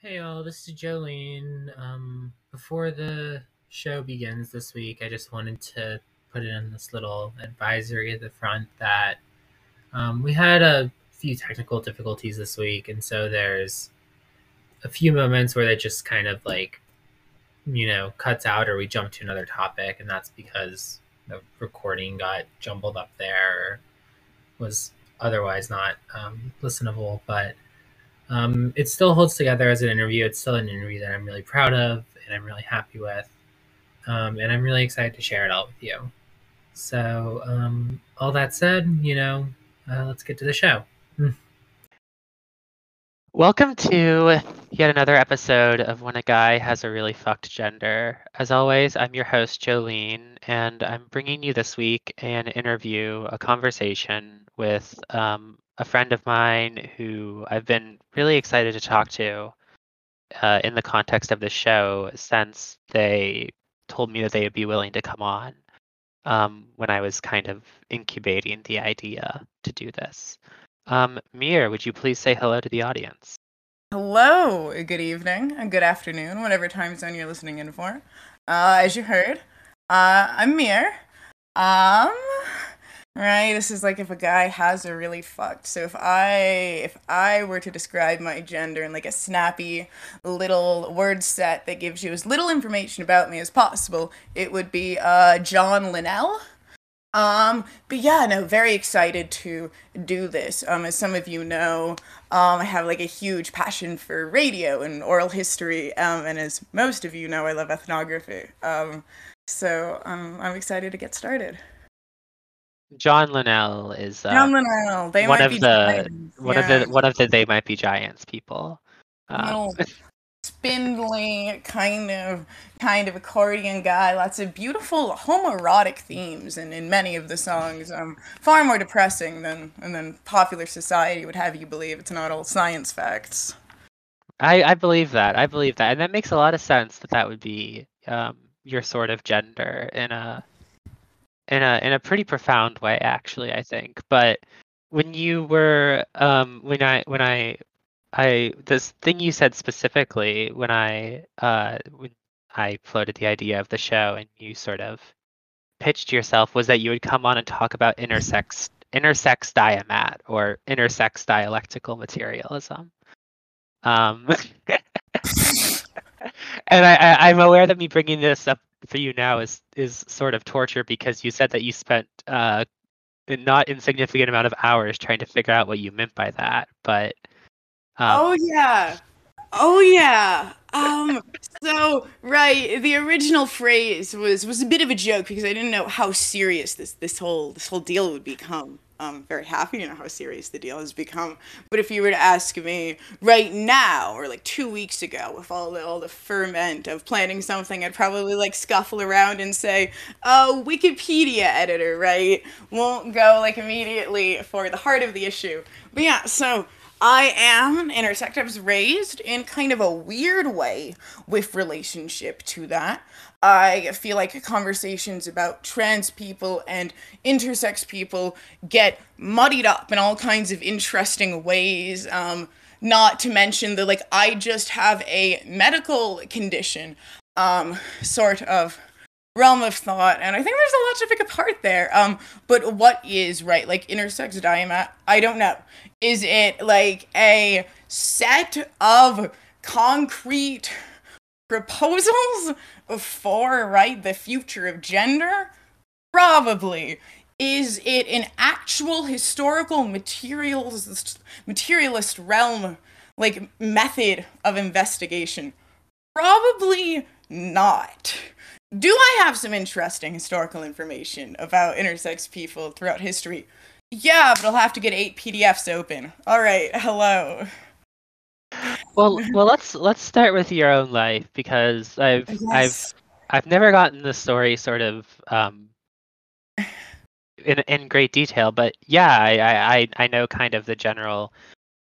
Hey all, this is Jolene. Um, before the show begins this week, I just wanted to put in this little advisory at the front that um, we had a few technical difficulties this week, and so there's a few moments where that just kind of like, you know, cuts out or we jump to another topic, and that's because the recording got jumbled up there, was otherwise not um, listenable, but um, it still holds together as an interview. It's still an interview that I'm really proud of and I'm really happy with. Um, and I'm really excited to share it all with you. So, um, all that said, you know, uh, let's get to the show. Welcome to yet another episode of When a Guy Has a Really Fucked Gender. As always, I'm your host, Jolene, and I'm bringing you this week an interview, a conversation with um, a friend of mine who I've been really excited to talk to uh, in the context of the show since they told me that they would be willing to come on um, when I was kind of incubating the idea to do this. Um, Meir, would you please say hello to the audience? Hello, good evening, and good afternoon, whatever time zone you're listening in for. Uh, as you heard, uh, I'm Meir. Um, right, this is like if a guy has a really fucked. So if I if I were to describe my gender in like a snappy little word set that gives you as little information about me as possible, it would be uh, John Linnell. Um, but yeah, no, very excited to do this. Um, as some of you know, um, I have like a huge passion for radio and oral history. Um, and as most of you know, I love ethnography. Um, so um, I'm excited to get started. John Linnell is uh, John Linnell, they one might of be the giants, one yeah. of the one of the they might be giants people. Um, little spindly kind of kind of accordion guy lots of beautiful homoerotic themes and in many of the songs um far more depressing than and then popular society would have you believe it's not all science facts I I believe that. I believe that, and that makes a lot of sense that that would be um, your sort of gender in a in a in a pretty profound way, actually. I think. But when you were um, when I when I I this thing you said specifically when I uh, when I floated the idea of the show and you sort of pitched yourself was that you would come on and talk about intersex intersex diamat or intersex dialectical materialism. Um, and I, I, I'm aware that me bringing this up for you now is is sort of torture because you said that you spent uh, a not insignificant amount of hours trying to figure out what you meant by that. But um, oh yeah oh yeah um so right the original phrase was was a bit of a joke because i didn't know how serious this this whole this whole deal would become i'm very happy to know how serious the deal has become but if you were to ask me right now or like two weeks ago with all the all the ferment of planning something i'd probably like scuffle around and say oh wikipedia editor right won't go like immediately for the heart of the issue but yeah so I am intersex. I was raised in kind of a weird way with relationship to that. I feel like conversations about trans people and intersex people get muddied up in all kinds of interesting ways. Um, not to mention the like, I just have a medical condition, um, sort of realm of thought, and I think there's a lot to pick apart there. Um, but what is right? Like intersex diamat? I don't know. Is it like a set of concrete proposals for right the future of gender? Probably. Is it an actual historical materials materialist realm like method of investigation? Probably not. Do I have some interesting historical information about intersex people throughout history? Yeah, but I'll have to get eight PDFs open. All right, hello. Well, well, let's let's start with your own life because I've Yes. I've I've never gotten the story sort of um, in in great detail, but yeah, I, I I I know kind of the general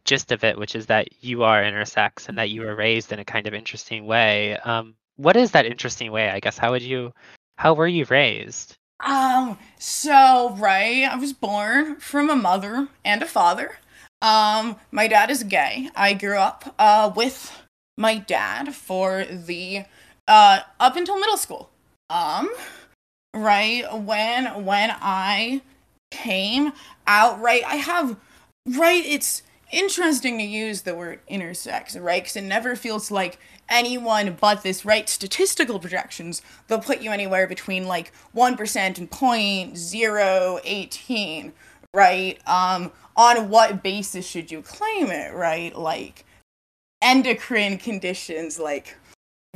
gist of it, which is that you are intersex and that you were raised in a kind of interesting way. Um, what is that interesting way? I guess how would you how were you raised? Um, so right, I was born from a mother and a father. Um, my dad is gay. I grew up uh with my dad for the uh up until middle school. Um right when when I came out right I have right it's interesting to use the word intersex, right? Because it never feels like anyone but this, right? Statistical projections, they'll put you anywhere between like 1% and 0.018, right? Um, on what basis should you claim it, right? Like endocrine conditions, like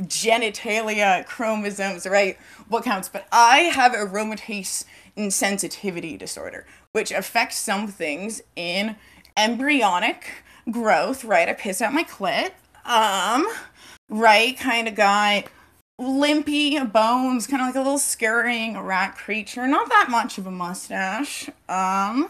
genitalia, chromosomes, right? What counts? But I have aromatase insensitivity disorder, which affects some things in embryonic growth, right? I piss out my clit. Um, right, kind of got limpy bones, kind of like a little scurrying rat creature. Not that much of a mustache. Um,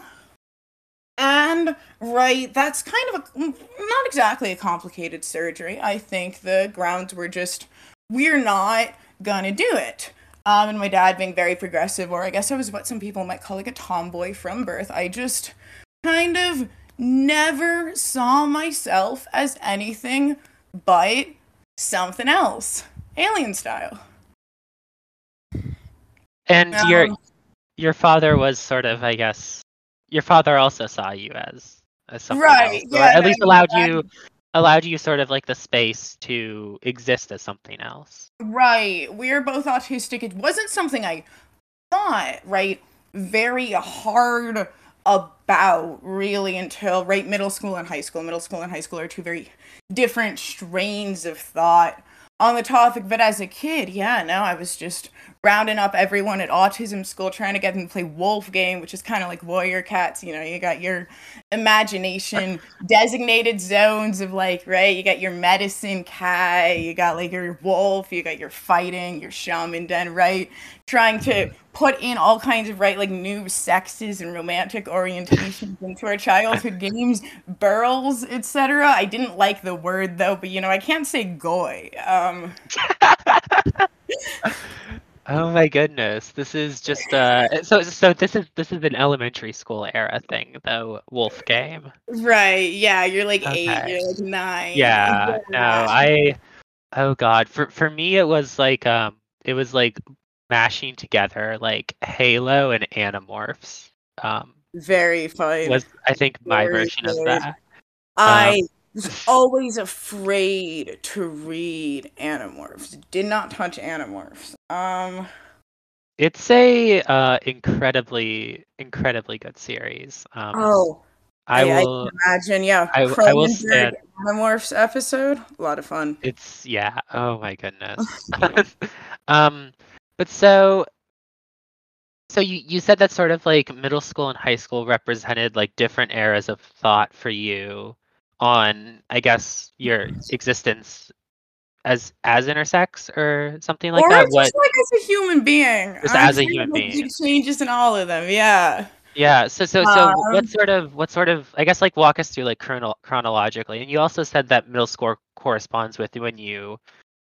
and right, that's kind of a not exactly a complicated surgery. I think the grounds were just we're not gonna do it. Um, and my dad being very progressive, or I guess I was what some people might call like a tomboy from birth. I just kind of never saw myself as anything but something else, alien style. And Um, your your father was sort of, I guess, your father also saw you as as something Right, else, or yeah, at least allowed yeah. you allowed you sort of like the space to exist as something else. Right. We're both autistic. It wasn't something I thought, right, very hard about really until right middle school and high school. Middle school and high school are two very different strains of thought on the topic. But as a kid, yeah, no, I was just rounding up everyone at autism school trying to get them to play wolf game which is kind of like warrior cats you know you got your imagination designated zones of like right you got your medicine cat you got like your wolf you got your fighting your shaman den right? Trying to put in all kinds of right like new sexes and romantic orientations into our childhood games burls etc i didn't like the word though but you know i can't say goy um Oh my goodness, this is just uh so so this is this is an elementary school era thing though, Wolf game. right. Yeah you're like eight you're like nine. Yeah, no, I oh god, for for me it was like um it was like mashing together like Halo and Animorphs. Um very fun. was I think my Very version of that. I was always afraid to read Animorphs. Did not touch Animorphs. Um, It's a uh incredibly incredibly good series. Um oh, I I- I will imagine, yeah. I- I will stand- Animorphs episode, a lot of fun. It's yeah. Oh my goodness. um, but so, so you you said that sort of like middle school and high school represented like different eras of thought for you on, I guess, your existence as as intersex or something like or that. just What? like as a human being. Just I'm as a human being. Changes in all of them, yeah. Yeah. So so so Um, what sort of what sort of I guess like walk us through like chrono- chronologically. And you also said that middle school corresponds with when you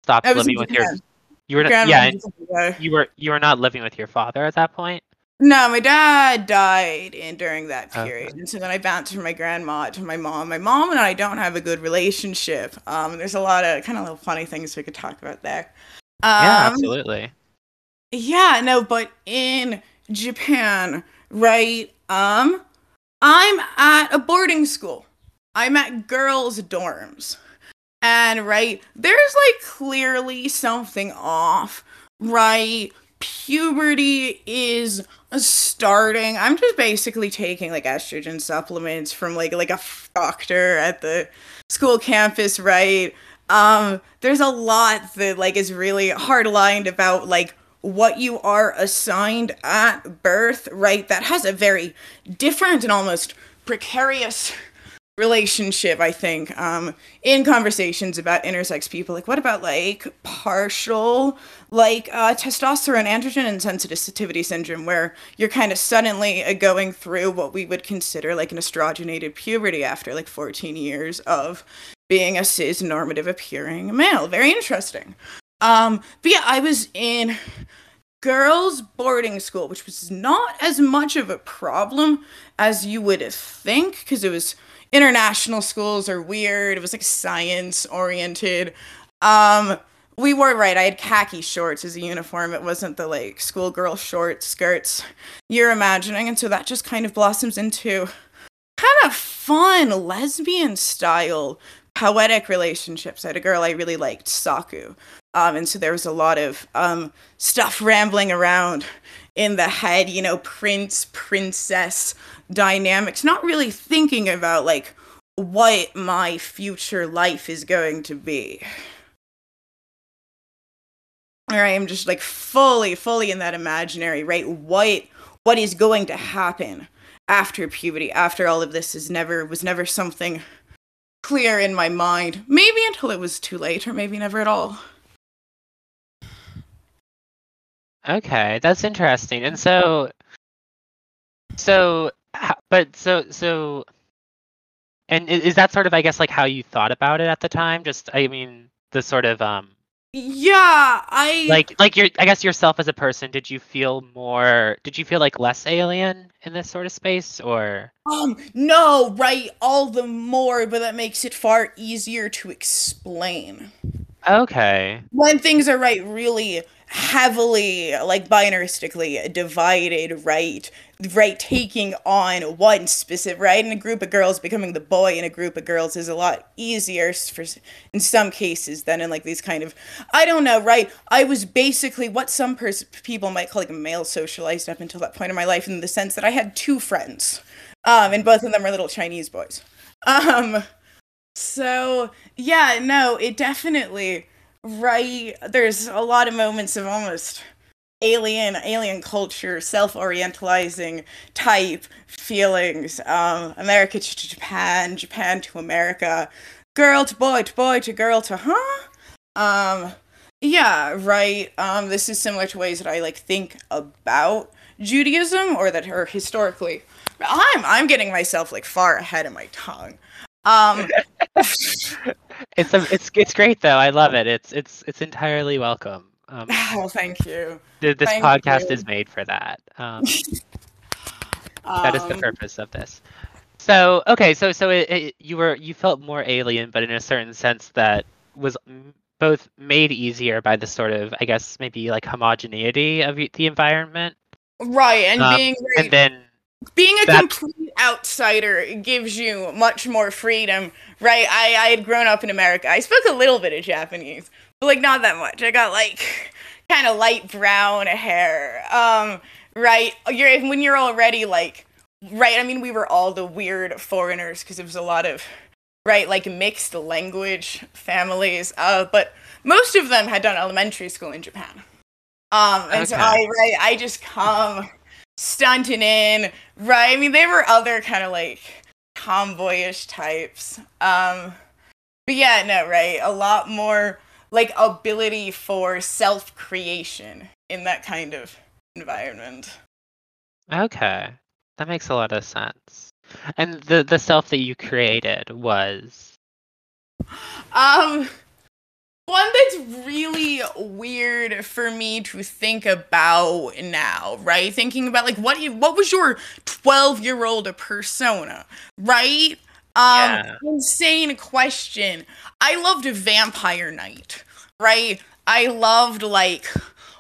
stopped I was in living with your you were not, yeah was in Japan. you were you were not living with your father at that point. No, my dad died in during that Okay. period, and so then I bounced from my grandma to my mom. My mom and I don't have a good relationship. Um, there's a lot of kind of little funny things we could talk about there. Um, yeah, absolutely. Yeah, no, but in Japan, right? Um, I'm at a boarding school. I'm at girls' dorms. And right, there's like clearly something off, right? Puberty is starting. I'm just basically taking like estrogen supplements from like like a doctor at the school campus, right? Um, there's a lot that like is really hard lined about like what you are assigned at birth, right? That has a very different and almost precarious relationship, I think, um, in conversations about intersex people. Like, what about like partial, like uh, testosterone androgen insensitivity syndrome, where you're kind of suddenly uh, going through what we would consider like an estrogenated puberty after like 14 years of being a cis normative appearing male. Very interesting. Um, but yeah, I was in girls' boarding school, which was not as much of a problem as you would think, because it was international schools are weird. It was like science oriented. Um, we were right. I had khaki shorts as a uniform. It wasn't the like schoolgirl short skirts you're imagining, and so that just kind of blossoms into kind of fun lesbian style poetic relationships. I had a girl I really liked, Saku. Um, and so there was a lot of um, stuff rambling around in the head, you know, prince, princess dynamics, not really thinking about like what my future life is going to be. Or I am just like fully, fully in that imaginary, right? What what is going to happen after puberty, after all of this is never was never something clear in my mind. Maybe until it was too late, or maybe never at all. Okay, that's interesting. And so, so, but so, so, and is that sort of, I guess, like how you thought about it at the time? Just, I mean, the sort of, um, yeah, I like, like your, I guess yourself as a person. Did you feel more? Did you feel like less alien in this sort of space, or? Um, no, right, all the more, but that makes it far easier to explain. Okay. When things are right, really heavily like binaristically divided right right taking on one specific right and a group of girls becoming the boy in a group of girls is a lot easier for in some cases than in like these kind of i don't know right i was basically what some pers- people might call like a male socialized up until that point in my life in the sense that i had two friends um and both of them were little chinese boys. Um so yeah no it definitely right. There's a lot of moments of almost alien alien culture self-orientalizing type feelings. Um america to japan japan to america. Girl to boy to boy to girl to huh? Um yeah right. Um this is similar to ways that i like think about judaism or that are historically i'm i'm getting myself like far ahead of my tongue. Um it's a, it's it's great though. I love it. It's it's it's entirely welcome. Um, oh, thank you. Th- this Thank podcast you. is made for that. Um, that is the Um, purpose of this. So okay, so so it, it, you were you felt more alien, but in a certain sense that was both made easier by the sort of I guess maybe like homogeneity of the environment, Right, and Um, being and then being a that- complete outsider gives you much more freedom. Right, I I had grown up in America. I spoke a little bit of Japanese, but like not that much. I got like kind of light brown hair. Um, right, you're when you're already like right. I mean, we were all the weird foreigners because it was a lot of right like mixed language families. Uh, but most of them had done elementary school in Japan. Um, and so I right, I just come stunting in. Right, I mean, there were other kind of like tomboyish types. Um, but yeah, no, right, a lot more like ability for self creation in that kind of environment. okay, that makes a lot of sense. And the the self that you created was Um, one that's really weird for me to think about now, right? Thinking about like what you, what was your twelve year old persona, right? Um, Yeah. insane question. I loved Vampire Knight, right? I loved like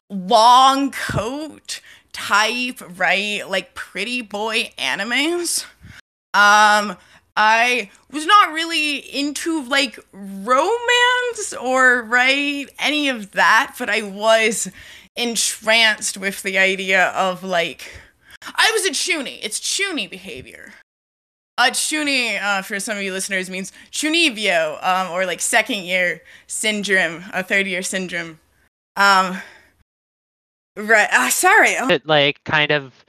long coat type, right? Like pretty boy animes. Um, I was not really into like romance or right any of that, but I was entranced with the idea of like I was a chuuni. It's chuuni behavior. Uh, chuuni, uh, for some of you listeners, means chunibyo, um, or like second year syndrome, a third year syndrome. Um, right. Uh, sorry. Oh, it like kind of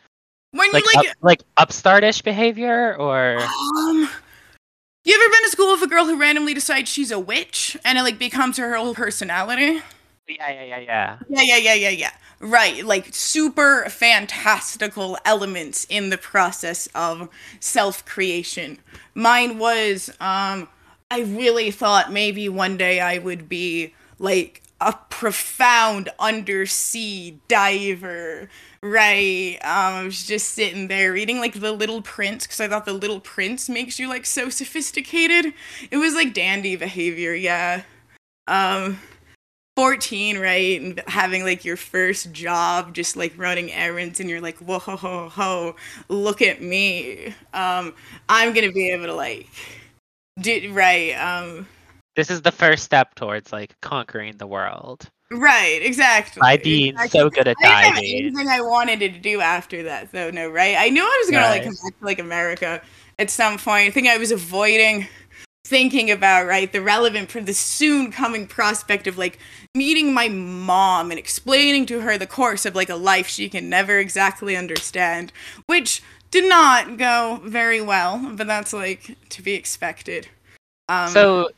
when like you like up, like upstartish behavior or Um, you ever been to school with a girl who randomly decides she's a witch and it like becomes her whole personality? yeah yeah yeah yeah Yeah, yeah, yeah, yeah, yeah. Right, like super fantastical elements in the process of self creation. Mine was, um, I really thought maybe one day I would be like a profound undersea diver, right? Um, I was just sitting there reading like The Little Prince because I thought The Little Prince makes you like so sophisticated. It was like dandy behavior, yeah. Um, 14, right? And having like your first job, just like running errands, and you're like, whoa, ho, ho, ho, look at me. Um, I'm gonna be able to like, do, right? Um, This is the first step towards like conquering the world right, exactly. by being exactly. so good at diving. I didn't have anything I wanted to do after that, though. No, right? I knew I was gonna like come back to like America at some point. I think I was avoiding thinking about right the relevant for the soon coming prospect of like meeting my mom and explaining to her the course of like a life she can never exactly understand, which did not go very well. But that's like to be expected. Um, So,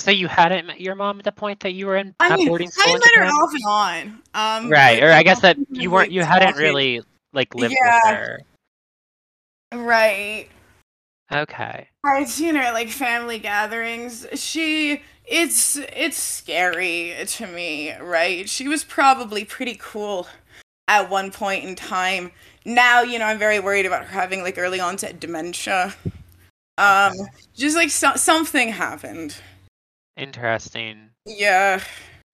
so you hadn't met your mom at the point that you were in I mean, boarding school I met her off and on. Um, right? Or I guess that you were, weren't, you hadn't really like lived Yeah. with her. right. Okay. I've seen her at like family gatherings. She it's it's scary to me, right? She was probably pretty cool at one point in time. Now, you know, I'm very worried about her having like early onset dementia. Um just like so- something happened. Interesting. Yeah.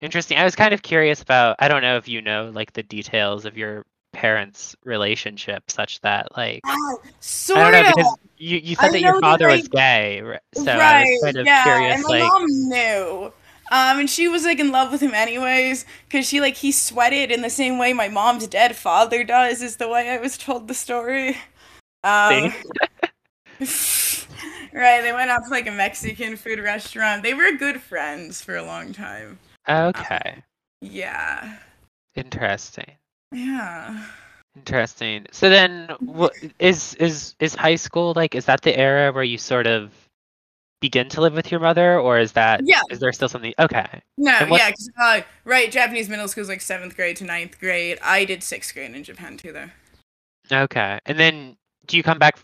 Interesting. I was kind of curious about. I don't know if you know like the details of your parents' relationship, such that like Ah, I sort don't know of. because you you I said that know your that, father was gay, so I right, was kind of yeah, curious. and my Like, mom knew. Um, and she was like in love with him anyways, cause she like he sweated in the same way my mom's dead father does. Is the way I was told the story. Um, right, they went out to like a Mexican food restaurant. They were good friends for a long time. okay, Yeah, interesting, yeah. interesting. So then, what is is is high school like? Is that the era where you sort of begin to live with your mother, or is that Yeah. Is there still something? Okay, No, what- uh, right. Japanese middle school is like seventh grade to ninth grade. I did sixth grade in Japan too, though. okay. And then do you come back?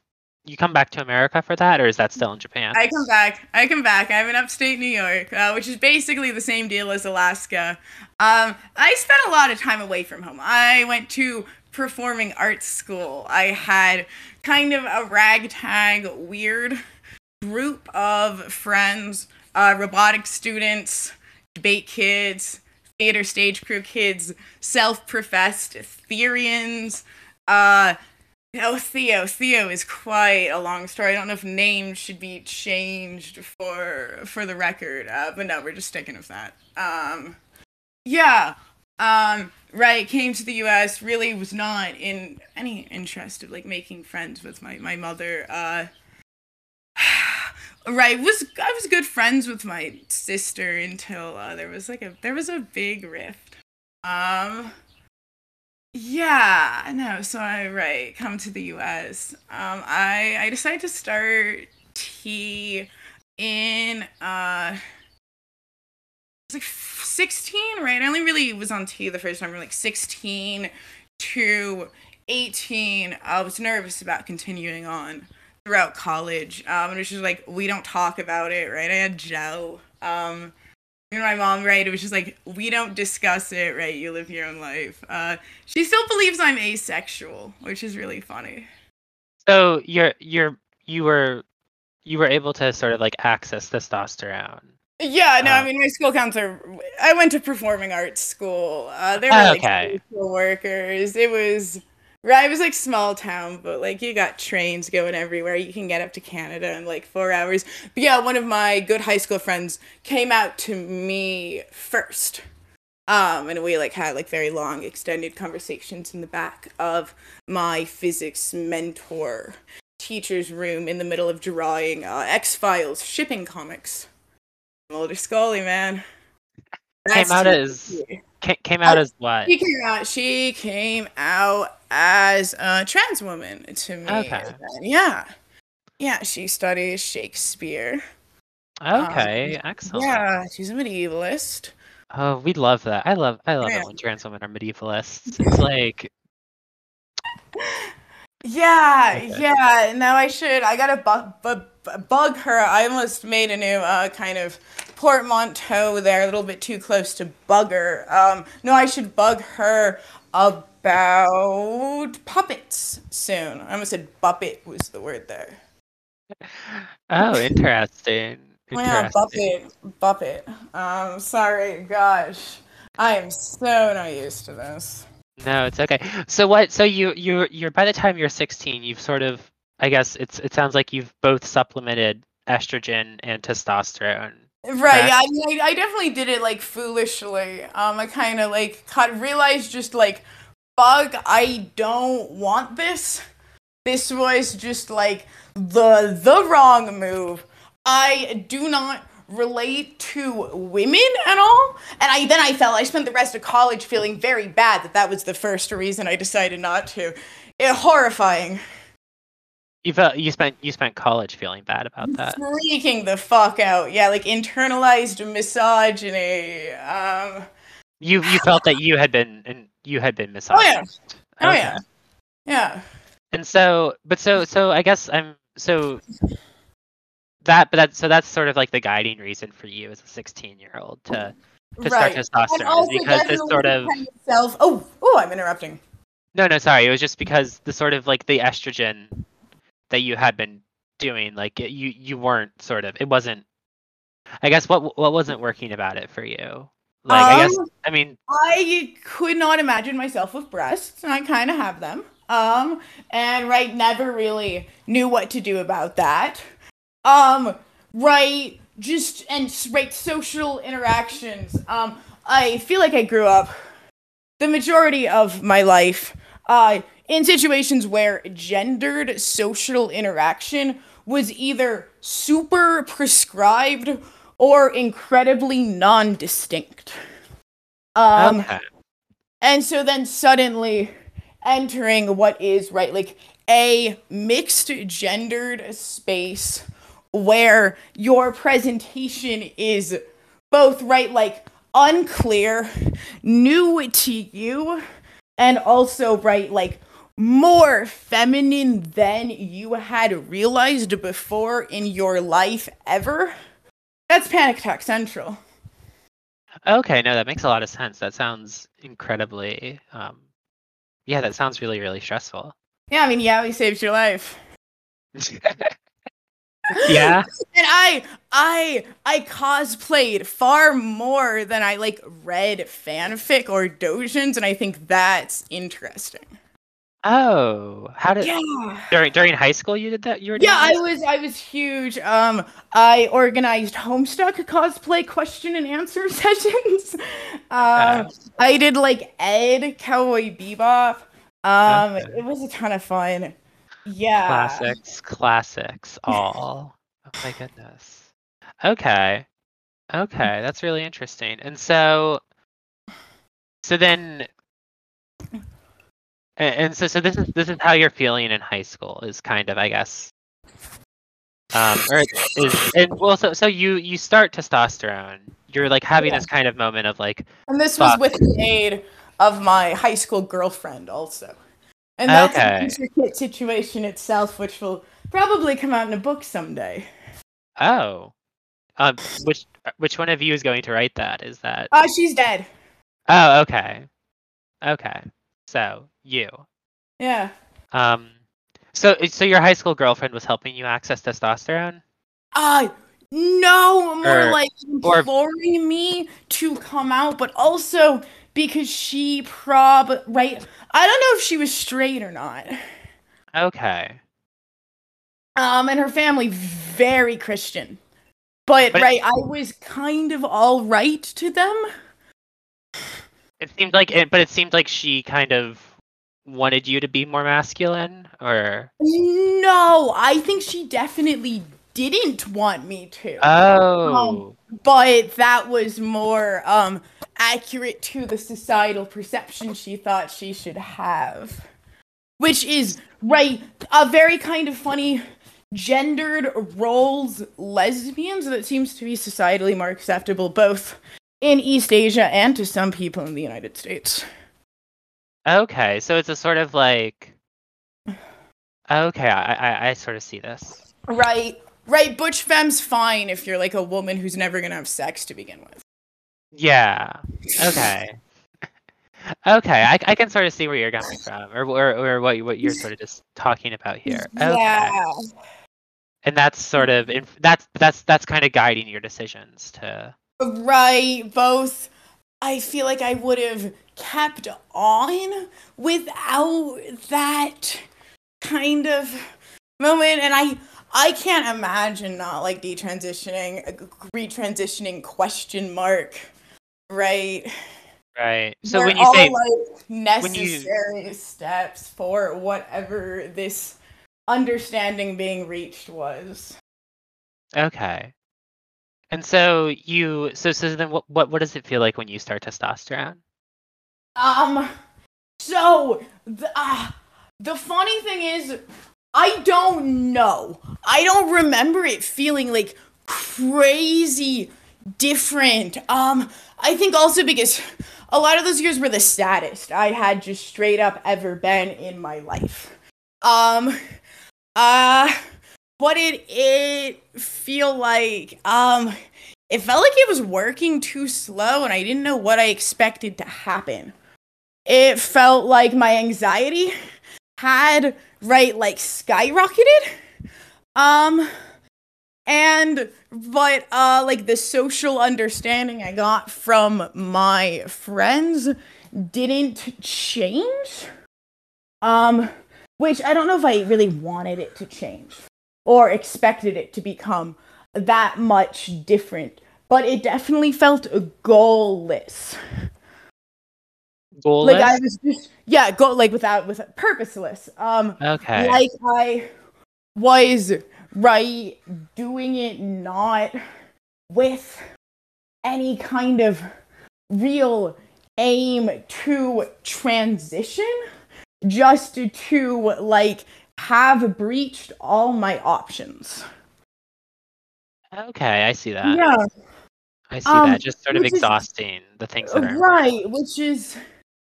You come back to America for that, or is that still in Japan? I come back. I come back. I'm in upstate New York, uh, which is basically the same deal as Alaska. Um, I spent a lot of time away from home. I went to performing arts school. I had kind of a ragtag, weird group of friends, uh, robotic students, debate kids, theater stage crew kids, self-professed Therians. Uh, Oh, Theo. Theo is quite a long story. I don't know if names should be changed for for the record, uh, but no, we're just sticking with that. Um, yeah. Um, right. Came to the U.S. Really was not in any interest of like making friends with my my mother. Uh, right. Was I was good friends with my sister until uh, there was like a there was a big rift. Um. Yeah, no. So I right come to the U.S. Um, I I decided to start tea in uh, it's like sixteen, right? I only really was on tea the first time from like sixteen to eighteen. I was nervous about continuing on throughout college. Um, and it was just like we don't talk about it, right? I had Joe. Um, and my mom, right? It was just like we don't discuss it, right? You live your own life. Uh, she still believes I'm asexual, which is really funny. So you're you're you were you were able to sort of like access testosterone. Yeah, no, Uh, I mean my school counselor. I went to performing arts school. Uh, there were Oh, like okay. social workers. It was It was like small town, but like you got trains going everywhere. You can get up to Canada in like four hours. But yeah, one of my good high school friends came out to me first. Um, and we like had like very long extended conversations in the back of my physics mentor teacher's room in the middle of drawing uh, X Files shipping comics. Mulder Scully, man. Came out as- Ca- came out as what? She came out. She came out as a trans woman to me. Okay. Yeah. Yeah. She studies Shakespeare. Okay, excellent. Yeah. She's a medievalist. Oh, we love that. I love I love Yeah. it when trans women are medievalists. It's like Yeah, Okay. yeah. Now I should. I gotta bug, bug, bug her. I almost made a new uh, kind of portmanteau there, a little bit too close to bugger. Um, no, I should bug her about puppets soon. I almost said buppet was the word there. Oh, interesting. Oh, yeah, Interesting. buppet, buppet. Um, sorry, gosh, I am so not used to this. No, it's okay. So what? So you you you're by the time you're 16, you've sort of I guess it's it sounds like you've both supplemented estrogen and testosterone. Right, yeah, I, mean, I, I definitely did it like foolishly. Um, I kind of like cut, realized just like, fuck, I don't want this. This was just like the the wrong move. I do not relate to women at all, and I then I felt I spent the rest of college feeling very bad that that was the first reason I decided not to. It, horrifying, You felt you spent you spent college feeling bad about that. freaking the fuck out. Yeah, like internalized misogyny. Um. You you felt that you had been and you had been Oh yeah. Oh Okay. yeah. Yeah. And so, but so so I guess I'm so that but that so that's sort of like the guiding reason for you as a 16 year old to to right. start testosterone because this sort of self. Oh, oh, I'm interrupting. no no sorry it was just because the sort of like the estrogen that you had been doing like it, you you weren't sort of it wasn't I guess what what wasn't working about it for you like I guess Um, I mean I could not imagine myself with breasts, and I kind of have them. Um, and right, never really knew what to do about that. Um, right, just and right, social interactions. Um, I feel like I grew up the majority of my life uh, in situations where gendered social interaction was either super prescribed or incredibly non-distinct. Um, okay and so then suddenly entering what is right like a mixed gendered space where your presentation is both right like unclear new to you and also right like more feminine than you had realized before in your life ever that's panic attack central Okay, no, that makes a lot of sense. That sounds incredibly, um, yeah, that sounds really, really stressful. yeah i mean yeah we saved your life yeah. And I I I cosplayed far more than I like read fanfic or dojins, and I think that's interesting. Oh, how did Yeah. during during high school you did that? You were Yeah, I was I was huge. Um I organized Homestuck cosplay question and answer sessions. Um Okay. I did like Ed Cowboy Bebop. Um Okay. it was a ton of fun. Yeah. classics, classics, all. Oh my goodness. Okay, okay, that's really interesting. And so, so then, a- and so so this is this is how you're feeling in high school is kind of I guess. Um, or is and well, so so you you start testosterone. You're like having Yeah. this kind of moment of like, And this was with the aid of my high school girlfriend, also. And that's Okay. an intricate situation itself, which will probably come out in a book someday. oh, um, which which one of you is going to write that? Is that? Uh, she's dead. Oh, okay, okay. So you, Yeah. um, so so your high school girlfriend was helping you access testosterone? Uh, no, more Or- like or- me to come out, but also because she prob right. I don't know if she was straight or not. Okay. Um, and her family very Christian. But, But- right, I was kind of all right to them. It seemed like it, but it seemed like she kind of wanted you to be more masculine, or No, I think she definitely didn't want me to. oh, but that was more um accurate to the societal perception she thought she should have. Which is right a very kind of funny gendered roles lesbians that seems to be societally more acceptable both in East Asia and to some people in the United States. okay. So it's a sort of like, okay, I I, I sort of see this. Right. right, butch femme's fine if you're like a woman who's never gonna have sex to begin with. Yeah. Okay. okay, I, I can sort of see where you're coming from, or or, or what what you're sort of just talking about here. Okay. Yeah. And that's sort of inf- that's that's that's kind of guiding your decisions to. Right, both. I feel like I would have kept on without that kind of moment, and I I can't imagine not like detransitioning, uh, retransitioning question mark, right? Right. So They're when you all, say like when you- necessary steps for whatever this understanding being reached was. okay, and so you so so then what what what does it feel like when you start testosterone? Um, so the uh, the funny thing is, I don't know. I don't remember it feeling like crazy different. Um, I think also because a lot of those years were the saddest I had just straight up ever been in my life. Um, uh, what did it feel like? Um, it felt like it was working too slow and I didn't know what I expected to happen. It felt like my anxiety had right like skyrocketed. Um and but uh like the social understanding I got from my friends didn't change. Um which I don't know if I really wanted it to change or expected it to become that much different, but it definitely felt goalless. Goalless. Like I was just yeah, go like without with purposeless. Um okay. like I was right doing it not with any kind of real aim to transition just to like have breached all my options okay, I see that. yeah I see um, that. Just sort of which is- exhausting the things that are right which is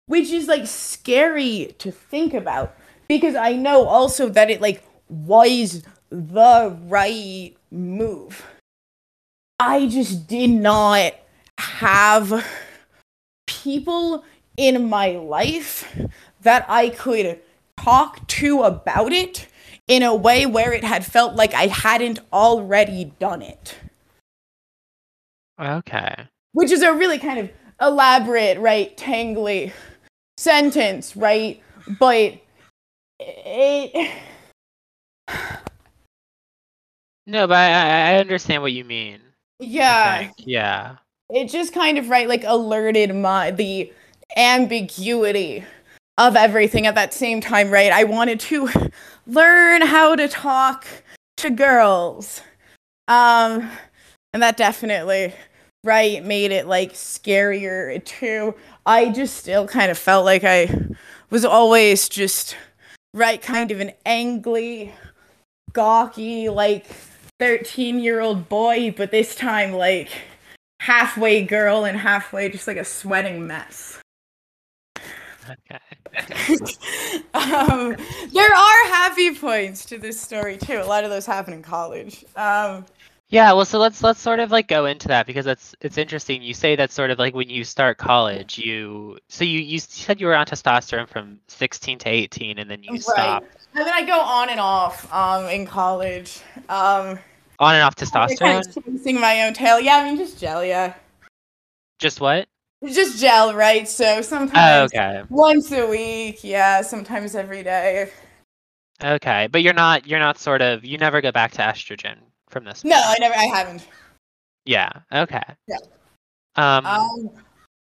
which is like scary to think about because i know also that it like was the right move i just did not have people in my life that i could talk to about it in a way where it had felt like i hadn't already done it Okay. which is a really kind of elaborate, right, tangly sentence, right? But it, No, but I, I understand what you mean. Yeah. Yeah. it just kind of right, like alerted my the ambiguity of everything at that same time, right? I wanted to learn how to talk to girls, um, and that definitely right made it like scarier too. I just still kind of felt like I was always just right kind of an angly gawky, like 13 year old boy, but this time like halfway girl and halfway just like a sweating mess. Okay. um, there are happy points to this story too. A lot of those happen in college. Um, Yeah, well, so let's let's sort of like go into that because it's it's interesting. You say that sort of like when you start college, you so you you said you were on testosterone from 16 to 18, and then you Right. stopped and then I go on and off um, in college. Um, on and off I kind testosterone. of chasing my own tail. Yeah, I mean just gel. Yeah, Just what? just gel, right? So sometimes Oh, okay, once a week. Yeah, sometimes every day. okay, but you're not you're not sort of you never go back to estrogen from this. No, I never. I haven't. Yeah. Okay. Yeah. Um. Um,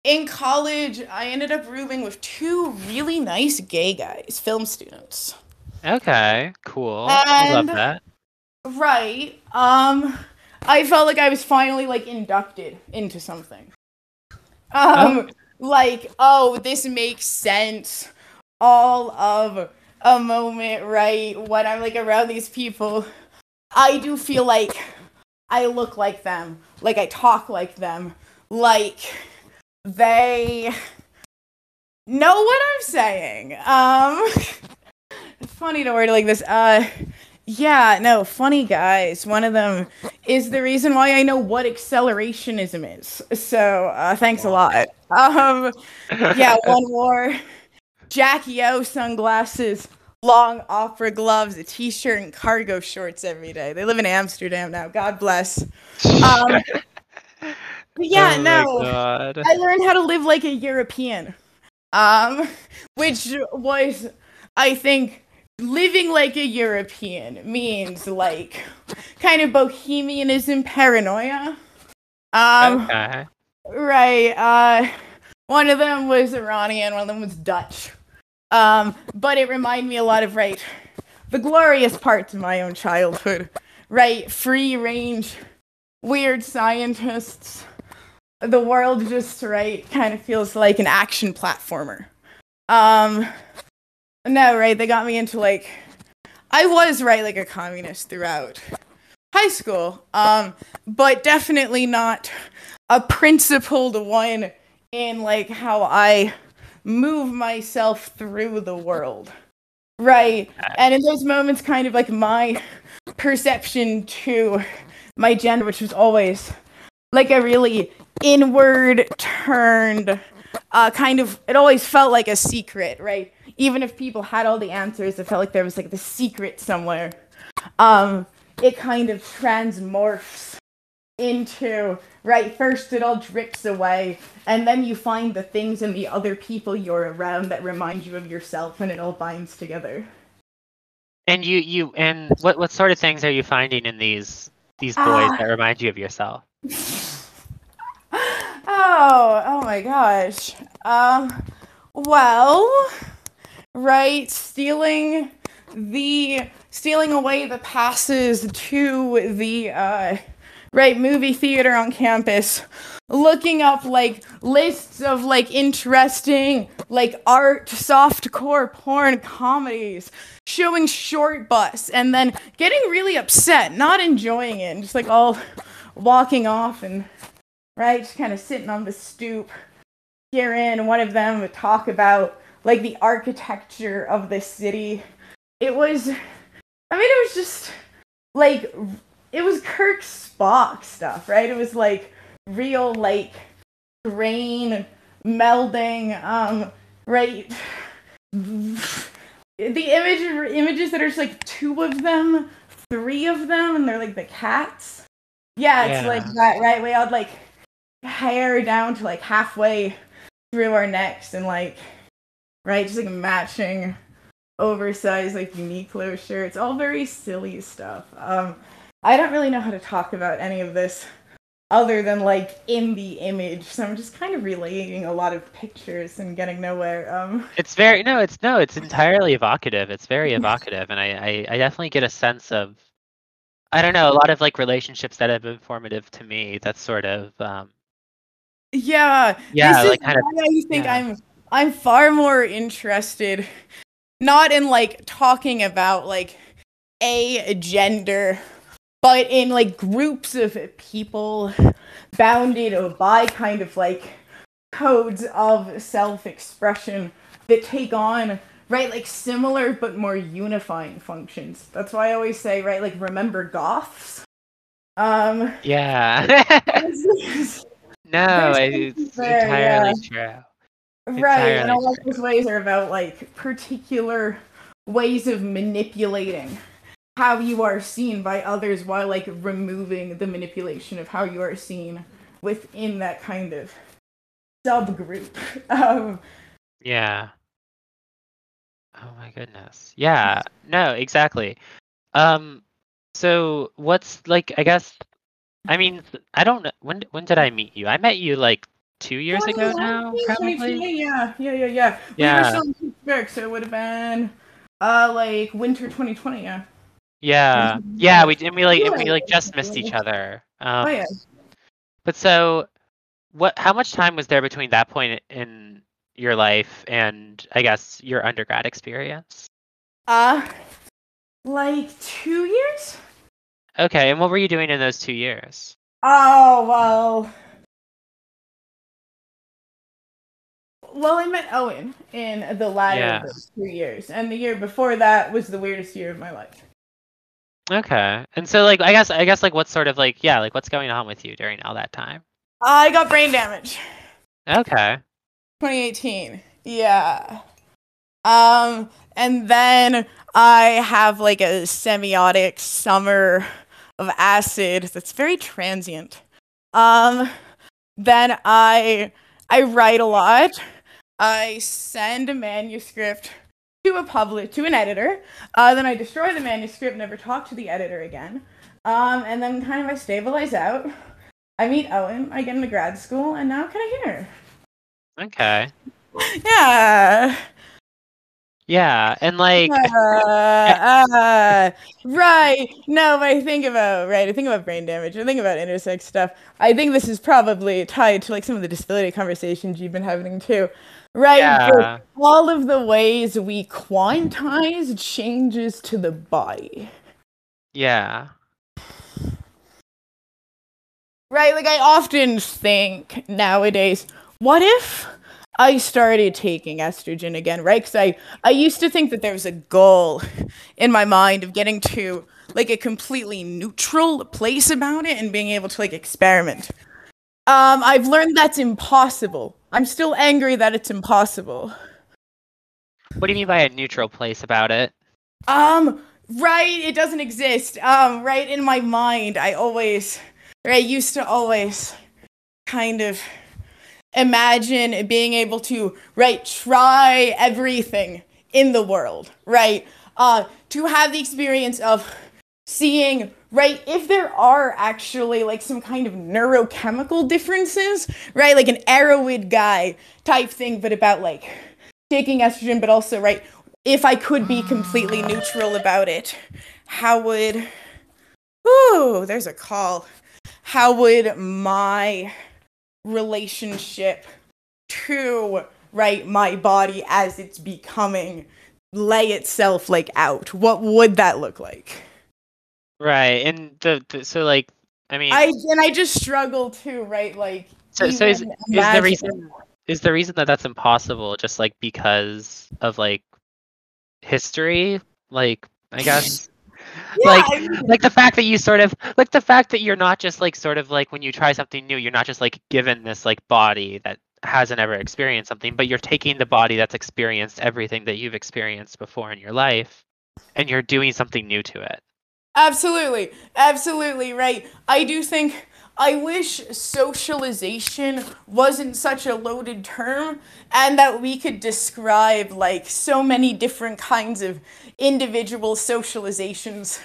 in college, I ended up rooming with two really nice gay guys, film students. Okay. Cool. I love that. Right. Um, I felt like I was finally like inducted into something. Um, like, oh, this makes sense. All of a moment, right? When I'm like around these people, I do feel like I look like them, like I talk like them, like they know what I'm saying. Um, funny to word like this. Uh, yeah, no, funny guys. One of them is the reason why I know what accelerationism is. So uh, thanks a lot. Um, yeah, one more. Jackie O sunglasses, long opera gloves, a t-shirt, and cargo shorts every day. They live in Amsterdam now. God bless. Um, yeah, Oh no. God. I learned how to live like a European. Um, which was, I think, living like a European means like kind of bohemianism paranoia. Um, okay. right. Uh, one of them was Iranian, one of them was Dutch. Um, but it reminded me a lot of right, the glorious parts of my own childhood. Right, free range, weird scientists. The world just right kind of feels like an action platformer. Um, no, right, they got me into like, I was right like a communist throughout high school. Um, but definitely not a principled one in like how I move myself through the world. Right. And in those moments, kind of like my perception to my gender, which was always like a really inward turned, uh, kind of, it always felt like a secret, right? Even if people had all the answers, it felt like there was like the secret somewhere. Um, it kind of transmorphs into right first it all drips away and then you find the things in the other people you're around that remind you of yourself and it all binds together And you you and what what sort of things are you finding in these these boys Ah. that remind you of yourself? oh oh my gosh um well right? Stealing the stealing away the passes to the uh right movie theater on campus. Looking up like lists of like interesting like art softcore porn comedies. Showing Shortbus and then getting really upset not enjoying it and just like all walking off and right just kind of sitting on the stoop. Hearing one of them talk about like the architecture of the city. It was i mean it was just like it was kirk spock stuff right? It was like real like grain melding um right? The image images that are just like two of them three of them and they're like the cats. Yeah it's Yeah. like that right we had like hair down to like halfway through our necks and like right? Just like matching oversized like Uniqlo shirts. All very silly stuff. Um i don't really know how to talk about any of this other than like in the image. So i'm just kind of relaying a lot of pictures and getting nowhere um. It's very no, it's no, it's entirely evocative. It's very evocative, and I, I I definitely get a sense of I don't know a lot of like relationships that have been formative to me. That's sort of um yeah. Yeah this like is kind of I think yeah. I'm I'm far more interested not in like talking about like a gender but in like groups of people bounded by kind of like codes of self-expression that take on right like similar but more unifying functions that's why i always say right like remember goths um yeah. no, it's there, entirely true. Right, and all of those ways are about like particular ways of manipulating how you are seen by others while like removing the manipulation of how you are seen within that kind of subgroup. Um, Yeah. Oh my goodness. Yeah. No, exactly. Um so what's like I guess I mean I don't know when when did I meet you? I met you like 2 years ago now, probably. 2020, Yeah, yeah, yeah, yeah. We were still in Pittsburgh, so it would have been uh like winter 2020. Yeah. Yeah. Yeah, we and we like and we like just missed each other. Um oh yeah. but so what how much time was there between that point in your life and I guess your undergrad experience? Uh, like two years. Okay, and what were you doing in those 2 years? Oh well. Well, I met Owen in the latter those two years, and the year before that was the weirdest year of my life. Okay. And so like I guess I guess like what's sort of like yeah, like what's going on with you during all that time? I got brain damage. Okay. 2018. Yeah. Um, and then I have like a semiotic summer of acid that's very transient. Um, then I I write a lot. I send a manuscript to a public to an editor. Uh, then I destroy the manuscript, never talk to the editor again. Um, and then kind of I stabilize out. I meet Owen. I get into grad school, and now I'm kind of here. Okay. Yeah. Yeah, and like Uh, uh, right. No, but I think about right. I think about brain damage. I think about intersex stuff. I think this is probably tied to like some of the disability conversations you've been having too. Right. Yeah. all of the ways we quantize changes to the body. Yeah. Right? Like I often think nowadays, what if I started taking estrogen again, right? Cuz I I used to think that there was a goal in my mind of getting to like a completely neutral place about it and being able to like experiment. Um I've learned that's impossible. I'm still angry that it's impossible. What do you mean by a neutral place about it? Um, right, it doesn't exist. Um, right in my mind, I always, right, used to always kind of imagine being able to, right, try everything in the world, right? Uh, to have the experience of seeing, right, if there are actually like some kind of neurochemical differences, right, like an Erowid guy type thing, but about like taking estrogen, but also, right, if I could be completely neutral about it, how would. Ooh, there's a call. How would my relationship to, right, my body as it's becoming lay itself like out? What would that look like? Right. And the, the so like I mean I and I just struggle too, right? Like so, so is, is the reason is the reason that that's impossible just like because of like history like i guess Yeah, like I mean- like the fact that you sort of like the fact that you're not just like sort of like when you try something new you're not just like given this like body that hasn't ever experienced something but you're taking the body that's experienced everything that you've experienced before in your life and you're doing something new to it Absolutely. Absolutely right. I do think I wish socialization wasn't such a loaded term and that we could describe like so many different kinds of individual socializations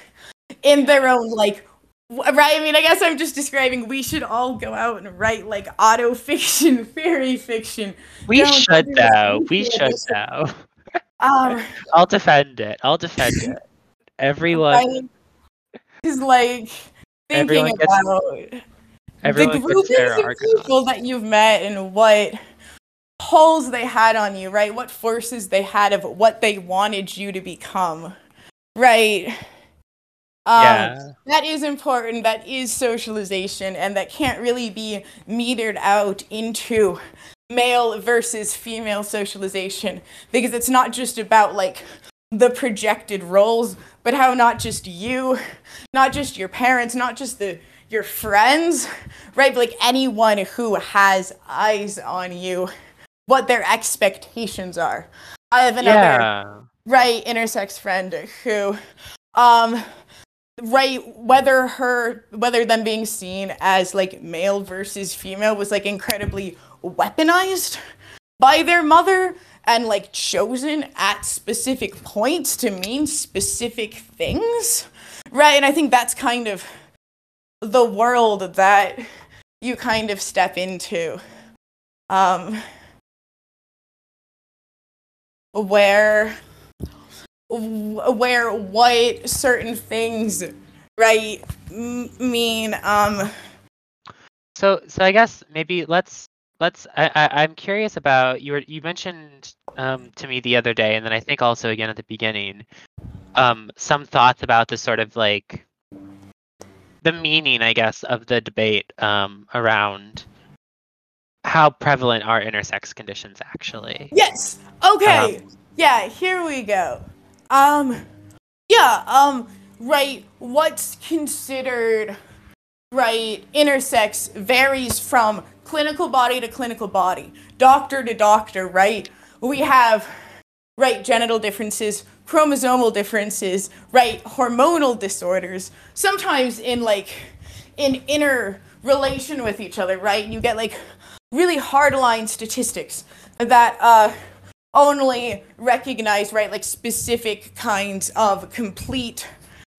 in their own like right? I mean I guess I'm just describing we should all go out and write like auto fiction, fairy fiction. we Don't should though. we should though. Um i'll defend it. I'll defend it. Everyone Because like thinking gets- about the groupings of people that you've met and what pulls they had on you, right? What forces they had of what they wanted you to become, right? Um, yeah That is important. That is socialization, and that can't really be metered out into male versus female socialization because it's not just about like the projected roles, but how not just you, not just your parents, not just the your friends, right? But like anyone who has eyes on you, what their expectations are. I have another yeah right intersex friend who um right whether her whether them being seen as like male versus female was like incredibly weaponized by their mother and like chosen at specific points to mean specific things right? And i think that's kind of the world that you kind of step into um where where what certain things right mean um So, so I guess maybe let's let's. I, I I'm curious about you. Were, you mentioned um, to me the other day, and then I think also again at the beginning, um, some thoughts about the sort of like the meaning, I guess, of the debate um, around how prevalent are intersex conditions actually. yes okay yeah here we go um yeah um right, what's considered right intersex varies from clinical body to clinical body, doctor to doctor, right? We have right genital differences, chromosomal differences, right hormonal disorders, sometimes in like in inner relation with each other, right? You get like really hard line statistics that uh only recognize right like specific kinds of complete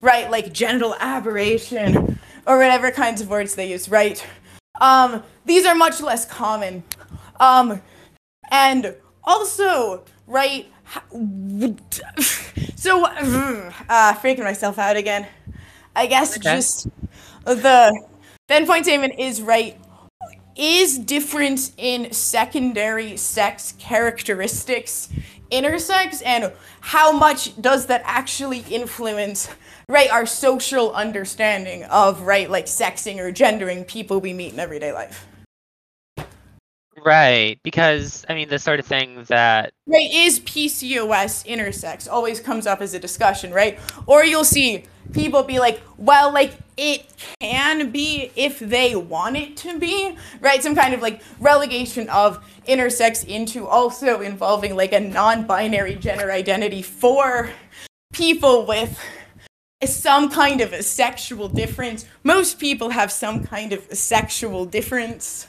right like genital aberration or whatever kinds of words they use right um these are much less common um and also right so uh freaking myself out again i guess Okay. just the the Point statement is right is difference in secondary sex characteristics intersex and how much does that actually influence right our social understanding of right like sexing or gendering people we meet in everyday life. Right, because I mean the sort of thing that right is pcos intersex always comes up as a discussion right? Or you'll see people be like well like it can be if they want it to be right? Some kind of like relegation of intersex into also involving like a non-binary gender identity for people with some kind of a sexual difference. Most people have some kind of a sexual difference.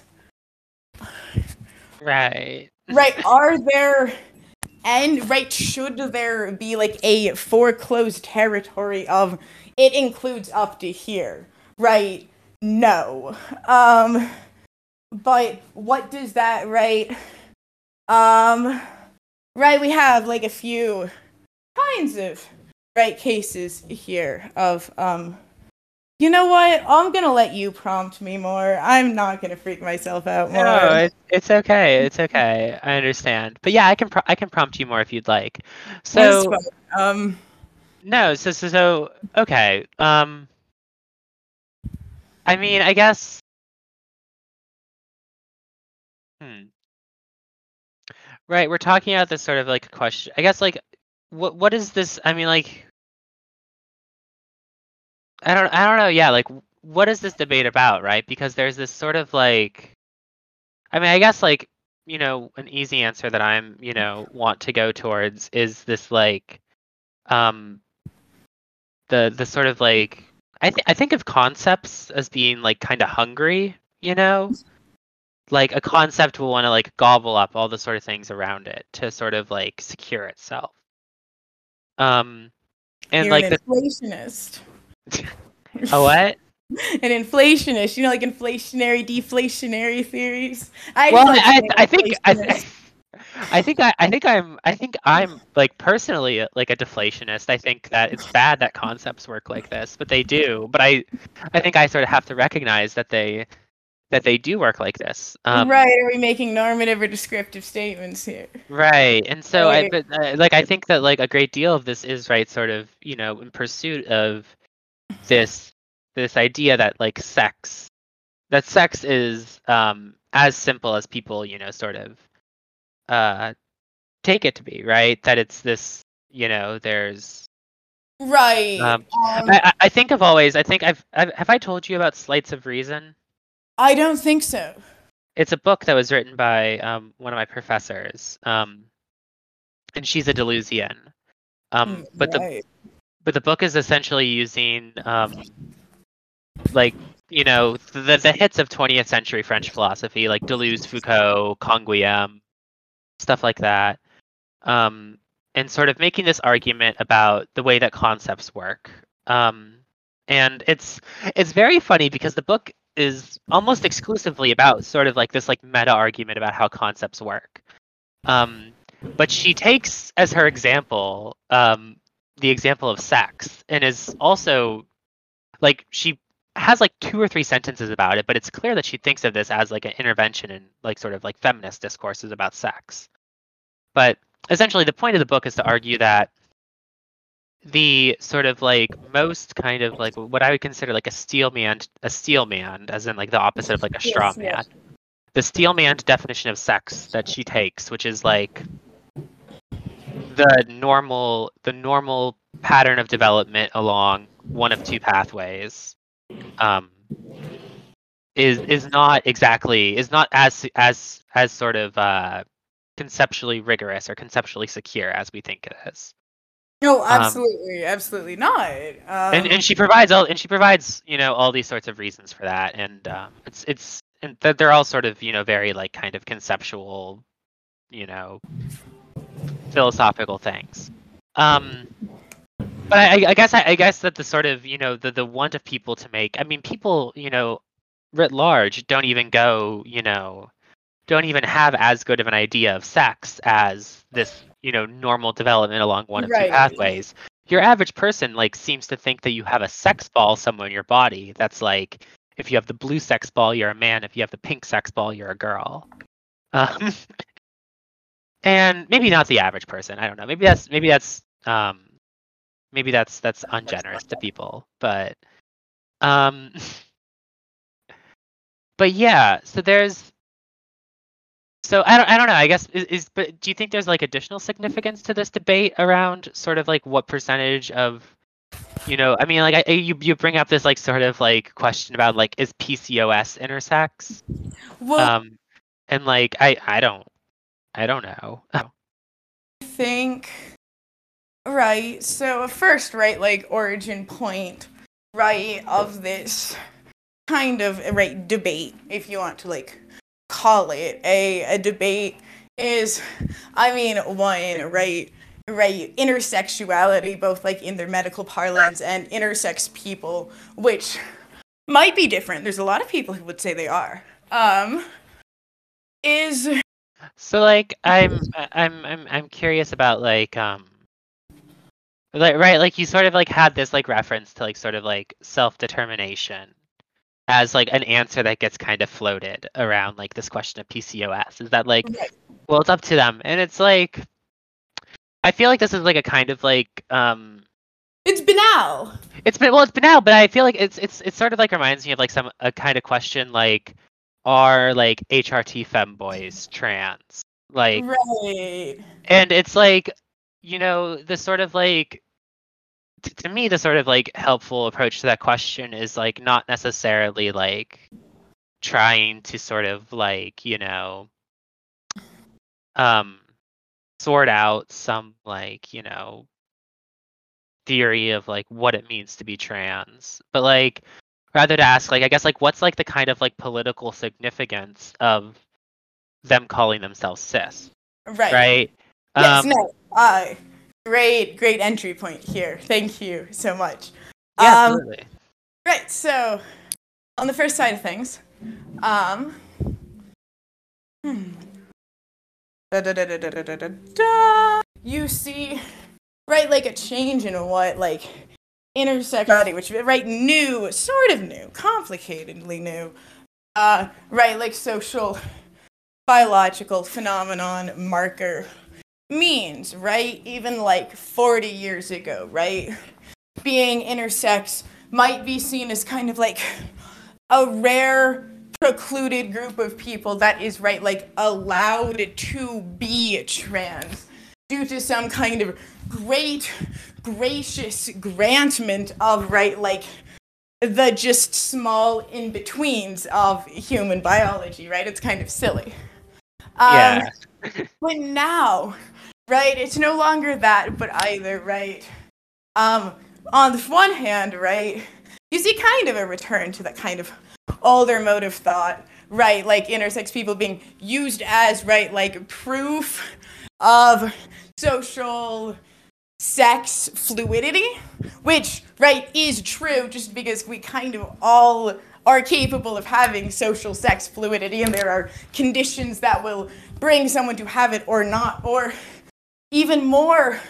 Right. right are there and right should there be like a foreclosed territory of it includes up to here right? No. Um but what does that right? Um right we have like a few kinds of right cases here of um you know what i'm gonna let you prompt me more i'm not gonna freak myself out more No, it, it's okay. It's okay. I understand. But yeah, I can pro- I can prompt you more if you'd like. So um no, so so so okay. Um, I mean, I guess. Hmm. Right, we're talking about this sort of like question. I guess like, what what is this? I mean, like, I don't I don't know. Yeah, like, what is this debate about? Right, because there's this sort of like, I mean, I guess like you know, an easy answer that I'm you know want to go towards is this like, um, the the sort of like I th- I think of concepts as being like kind of hungry, you know? Like a concept will want to like gobble up all the sort of things around it to sort of like secure itself. Um and You're like an the inflationist. A what? An inflationist, you know, like inflationary, deflationary theories. I Well, I, I think I, th- I think I, I think I'm I think I'm like personally like a deflationist. I think that it's bad that concepts work like this, but they do. But I I think I sort of have to recognize that they that they do work like this. Um, right? Are we making normative or descriptive statements here? Right, and so I, but uh, like I think that like a great deal of this is right, sort of you know in pursuit of this this idea that like sex, that sex is um as simple as people you know sort of uh take it to be, right? That it's this you know there's Right. Um, Um, I I- think of always I think I've, I've have I told you about Slights of Reason? I don't think so. it's a book that was written by um, one of my professors, um, and she's a Deleuzian Um, but the Right. But the book is essentially using um, like you know the the hits of 20th century French philosophy, like Deleuze, Foucault, Canguilhem, stuff like that, um, and sort of making this argument about the way that concepts work. Um, and it's it's very funny because the book is almost exclusively about sort of like this like meta argument about how concepts work. Um, but she takes as her example um, the example of sex and is also like she has like two or three sentences about it but it's clear that she thinks of this as like an intervention in like sort of like feminist discourses about sex but essentially the point of the book is to argue that the sort of like most kind of like what i would consider like a steel man a steel man as in like the opposite of like a straw Yes, man yes. the steel man definition of sex that she takes which is like the normal the normal pattern of development along one of two pathways um, is is not exactly is not as as as sort of uh, conceptually rigorous or conceptually secure as we think it is. No, absolutely, um, absolutely not. Um, and and she provides all and she provides you know all these sorts of reasons for that, and um, it's it's and they're all sort of you know very like kind of conceptual, you know, philosophical things. Um, but I, I guess I, I, guess that the sort of you know the the want of people to make. I mean, people you know, writ large don't even go you know, don't even have as good of an idea of sex as this you know normal development along one of right. two pathways your average person like seems to think that you have a sex ball somewhere in your body that's like if you have the blue sex ball you're a man if you have the pink sex ball you're a girl um, and maybe not the average person i don't know maybe that's maybe that's um maybe that's that's ungenerous to people but um but yeah so there's so I don't, I don't know. I guess is, is, but do you think there's like additional significance to this debate around sort of like what percentage of, you know, I mean, like I, you you bring up this like sort of like question about like is PCOS intersex? Well, um, and like I I don't I don't know. I think right. So first, right, like origin point, right, of this kind of right debate, if you want to like call it a, a debate is i mean one right right intersexuality both like in their medical parlance and intersex people which might be different there's a lot of people who would say they are um is so like i'm i'm i'm, I'm curious about like um like right like you sort of like had this like reference to like sort of like self-determination as like an answer that gets kind of floated around like this question of PCOS is that like well it's up to them. And it's like I feel like this is like a kind of like um it's banal. It's been well it's banal but I feel like it's it's it sort of like reminds me of like some a kind of question like are like HRT femboys trans like right. and it's like you know the sort of like to me the sort of like helpful approach to that question is like not necessarily like trying to sort of like you know um sort out some like you know theory of like what it means to be trans but like rather to ask like i guess like what's like the kind of like political significance of them calling themselves cis right right yes um, no i Great, great entry point here. Thank you so much. Yeah, um, absolutely. Right. So, on the first side of things, um, hmm. da, da, da, you see, right, like a change in what, like, intersexuality, which right new, sort of new, complicatedly new, uh, right, like social, biological phenomenon marker means, right? Even like 40 years ago, right? Being intersex might be seen as kind of like a rare precluded group of people that is right like allowed to be trans due to some kind of great gracious grantment of right like the just small in betweens of human biology right it's kind of silly um, yeah but now right? It's no longer that, but either, right? Um, on the one hand, right, you see kind of a return to that kind of older mode of thought, right? Like intersex people being used as, right, like proof of social sex fluidity, which, right, is true just because we kind of all are capable of having social sex fluidity and there are conditions that will bring someone to have it or not, or even more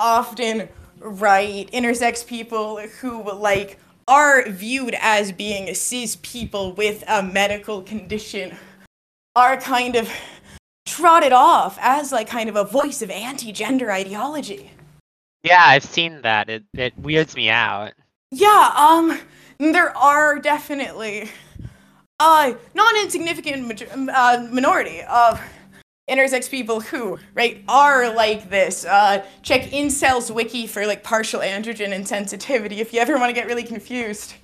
often right intersex people who like are viewed as being cis people with a medical condition are kind of trotted off as like kind of a voice of anti-gender ideology yeah i've seen that it, it weirds me out yeah um there are definitely a non-insignificant uh, minority of intersex people who, right, are like this. Uh, check Incels Wiki for like partial androgen insensitivity if you ever want to get really confused.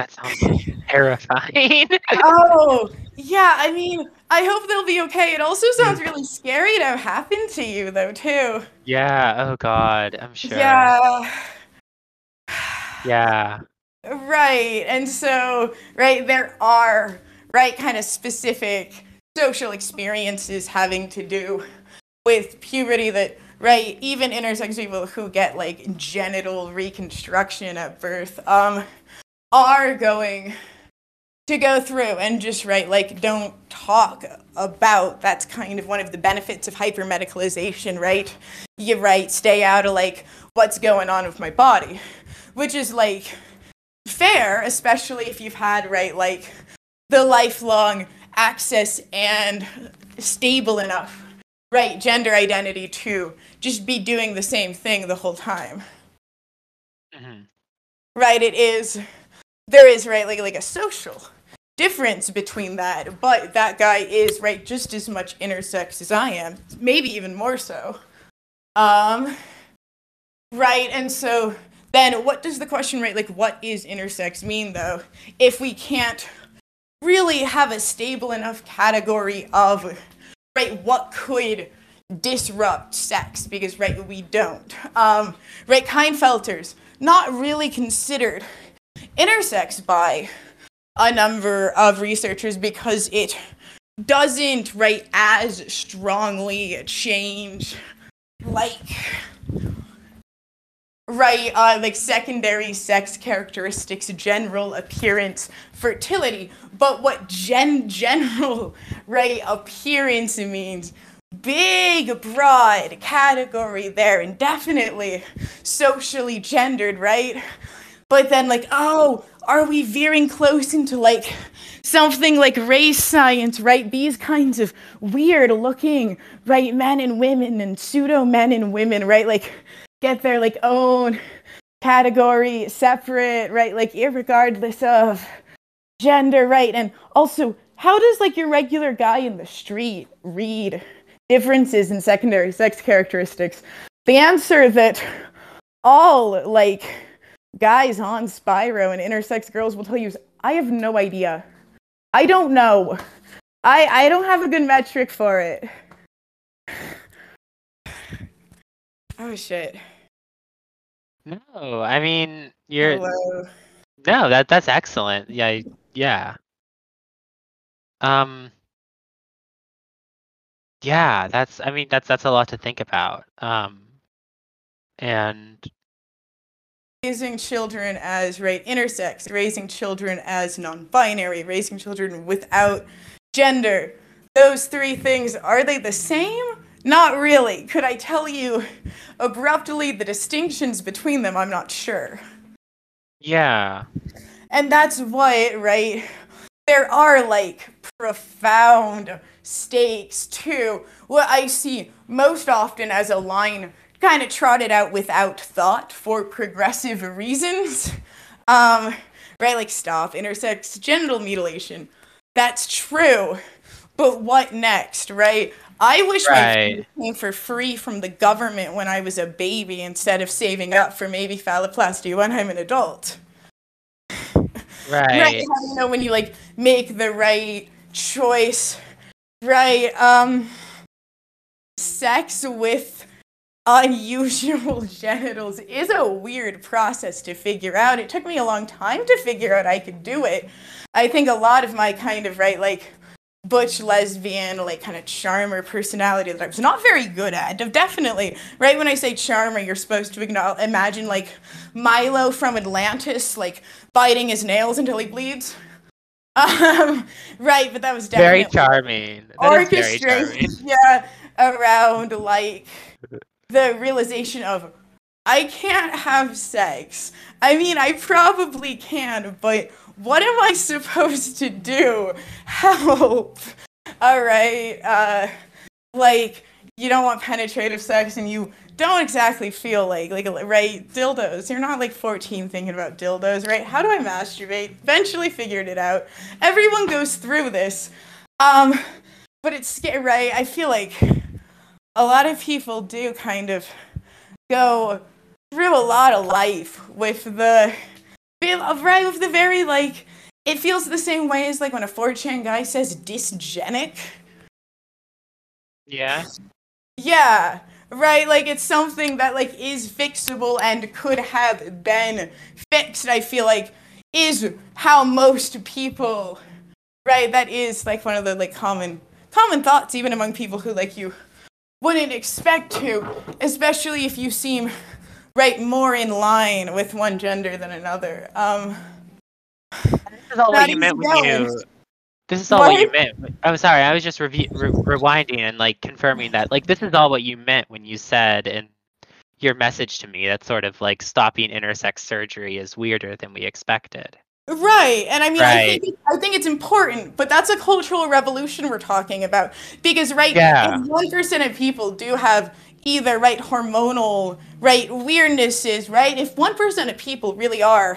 That sounds terrifying. oh, yeah, I mean, I hope they'll be okay. It also sounds really scary to have happened to you, though, too. yeah. Oh God. I'm sure. Yeah. Yeah. Right. And so, right, there are, right, kind of specific social experiences having to do with puberty that, right, even intersex people who get like genital reconstruction at birth, um, are going to go through and just write like don't talk about that's kind of one of the benefits of hypermedicalization right you right stay out of like what's going on with my body which is like fair especially if you've had right like the lifelong access and stable enough right gender identity to just be doing the same thing the whole time Mhm. right it is there is right like like a social difference between that but that guy is right just as much intersex as i am maybe even more so. Um right and so then what does the question right like what is intersex mean though? If we can't really have a stable enough category of right what could disrupt sex because right we don't. Um right Klinefelter's not really considered intersex by a number of researchers because it doesn't right as strongly change like right uh, like secondary sex characteristics general appearance fertility. But what gen general right appearance means big broad category there and definitely socially gendered right but then like oh are we veering close into like something like race science right? These kinds of weird looking right men and women and pseudo men and women right? Like get their like own category separate right? Like irregardless of gender right? And also how does like your regular guy in the street read differences in secondary sex characteristics? The answer that all like guys on spiro and intersex girls will tell you I have no idea. I don't know. I I don't have a good metric for it. Oh shit. No, I mean you're Hello. no that that's excellent. Yeah, yeah. Um. Yeah, that's. I mean, that's that's a lot to think about. Um. And Raising children as right intersex, raising children as non-binary, raising children without gender. Those three things are they the same? Not really. Could I tell you abruptly the distinctions between them? I'm not sure. yeah, And that's what, right? There are like profound stakes too. What I see most often as a line kind of trotted out without thought for progressive reasons. Um, right, like stop intersex genital mutilation. That's true. But what next, right? I wish my Right. food came for free from the government when I was a baby instead of saving up for maybe phalloplasty when I'm an adult right. right you know when you like make the right choice right um sex with unusual genitals is a weird process to figure out it took me a long time to figure out i could do it i think a lot of my kind of right like butch lesbian like kind of charmer personality that i was not very good at definitely right when i say charmer you're supposed to imagine like milo from atlantis like biting his nails until he bleeds um, right but that was definitely Very charming. That very charming. yeah around like the realization of I can't have sex. I mean, I probably can, but what am I supposed to do? Help. All right. Uh like you don't want penetrative sex and you don't exactly feel like like right dildos you're not like 14 thinking about dildos right how do i masturbate eventually figured it out everyone goes through this um but it's scary, right? I feel like a lot of people do kind of go through a lot of life with the right with the very like it feels the same way as like when a 4chan guy says dysgenic. Yeah. Yeah, right. Like it's something that like is fixable and could have been fixed. I feel like is how most people, right? That is like one of the like common common thoughts even among people who like you wouldn't expect to, especially if you seem right more in line with one gender than another. Um, this is all what you meant when you. This is all what? what you meant. I'm sorry. I was just re- re- rewinding and like confirming that like this is all what you meant when you said in your message to me that sort of like stopping intersex surgery is weirder than we expected. Right. And I mean, right. I, think, I think it's important, but that's a cultural revolution we're talking about. Because, right, yeah. 1% of people do have either, right, hormonal, right, weirdnesses, right? If 1% of people really are,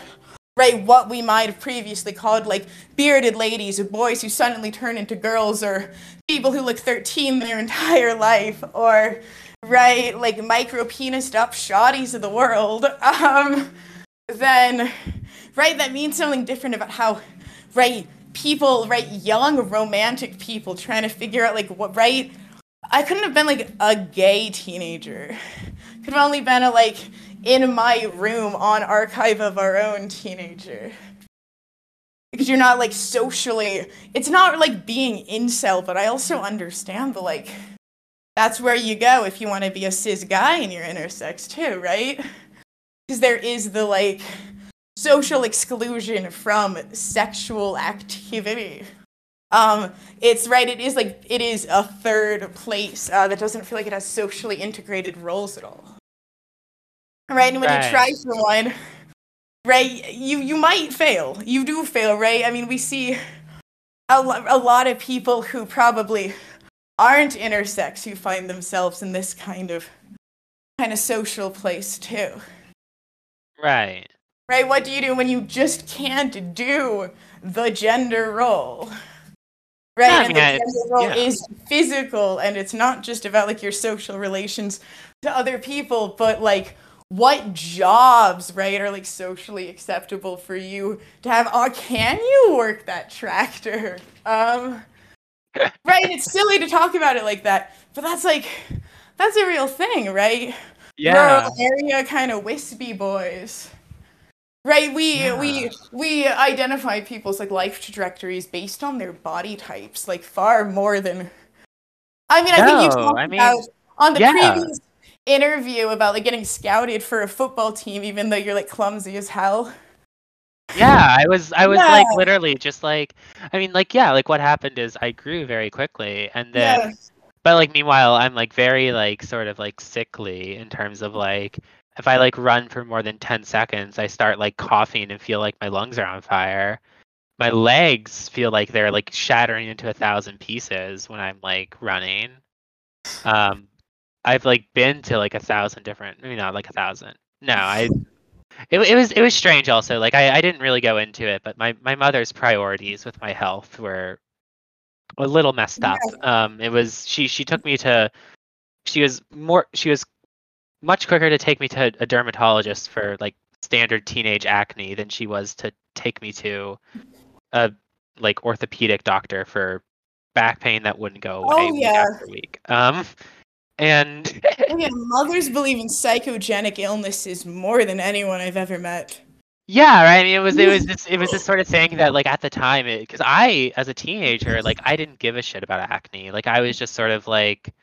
right, what we might have previously called, like, bearded ladies or boys who suddenly turn into girls or people who look 13 their entire life or, right, like, micro penised up shawties of the world, um, then right? That means something different about how, right, people, right, young romantic people trying to figure out, like, what, right? I couldn't have been, like, a gay teenager. Could have only been a, like, in my room on Archive of Our Own teenager. Because you're not, like, socially, it's not like being incel, but I also understand the, like, that's where you go if you want to be a cis guy and you're intersex too, right? Because there is the, like, social exclusion from sexual activity. Um, it's right. It is like it is a third place uh, that doesn't feel like it has socially integrated roles at all. Right, and when right. you try for one, right, you you might fail. You do fail, right? I mean, we see a, lo- a lot of people who probably aren't intersex who find themselves in this kind of kind of social place too. Right right? What do you do when you just can't do the gender role? Right? Yeah, and the gender role yeah. is physical and it's not just about like your social relations to other people, but like what jobs, right, are like socially acceptable for you to have? Oh, can you work that tractor? Um, right? It's silly to talk about it like that, but that's like that's a real thing, right? Yeah. Rural area kind of wispy boys. Right, we yeah. we we identify people's like life trajectories based on their body types, like far more than. I mean, I think you talked I mean, about on the yeah. previous interview about like getting scouted for a football team, even though you're like clumsy as hell. Yeah, I was I was yeah. like literally just like I mean like yeah, like what happened is I grew very quickly and then but like meanwhile I'm like very like sort of like sickly in terms of like if I like run for more than 10 seconds, I start like coughing and feel like my lungs are on fire. My legs feel like they're like shattering into a thousand pieces when I'm like running. Um, I've like been to like a thousand different, maybe not like a thousand. No, I. It, it was it was strange also. Like I, I didn't really go into it, but my, my mother's priorities with my health were a little messed up. Um, it was she she took me to she was more she was much quicker to take me to a dermatologist for like standard teenage acne than she was to take me to a like orthopedic doctor for back pain that wouldn't go away oh, yeah. week after week. Um, and yeah, mothers believe in psychogenic illnesses more than anyone I've ever met. Yeah, right. I mean, it was it was this it was this sort of thing that like at the time, because I as a teenager, like I didn't give a shit about acne. Like I was just sort of like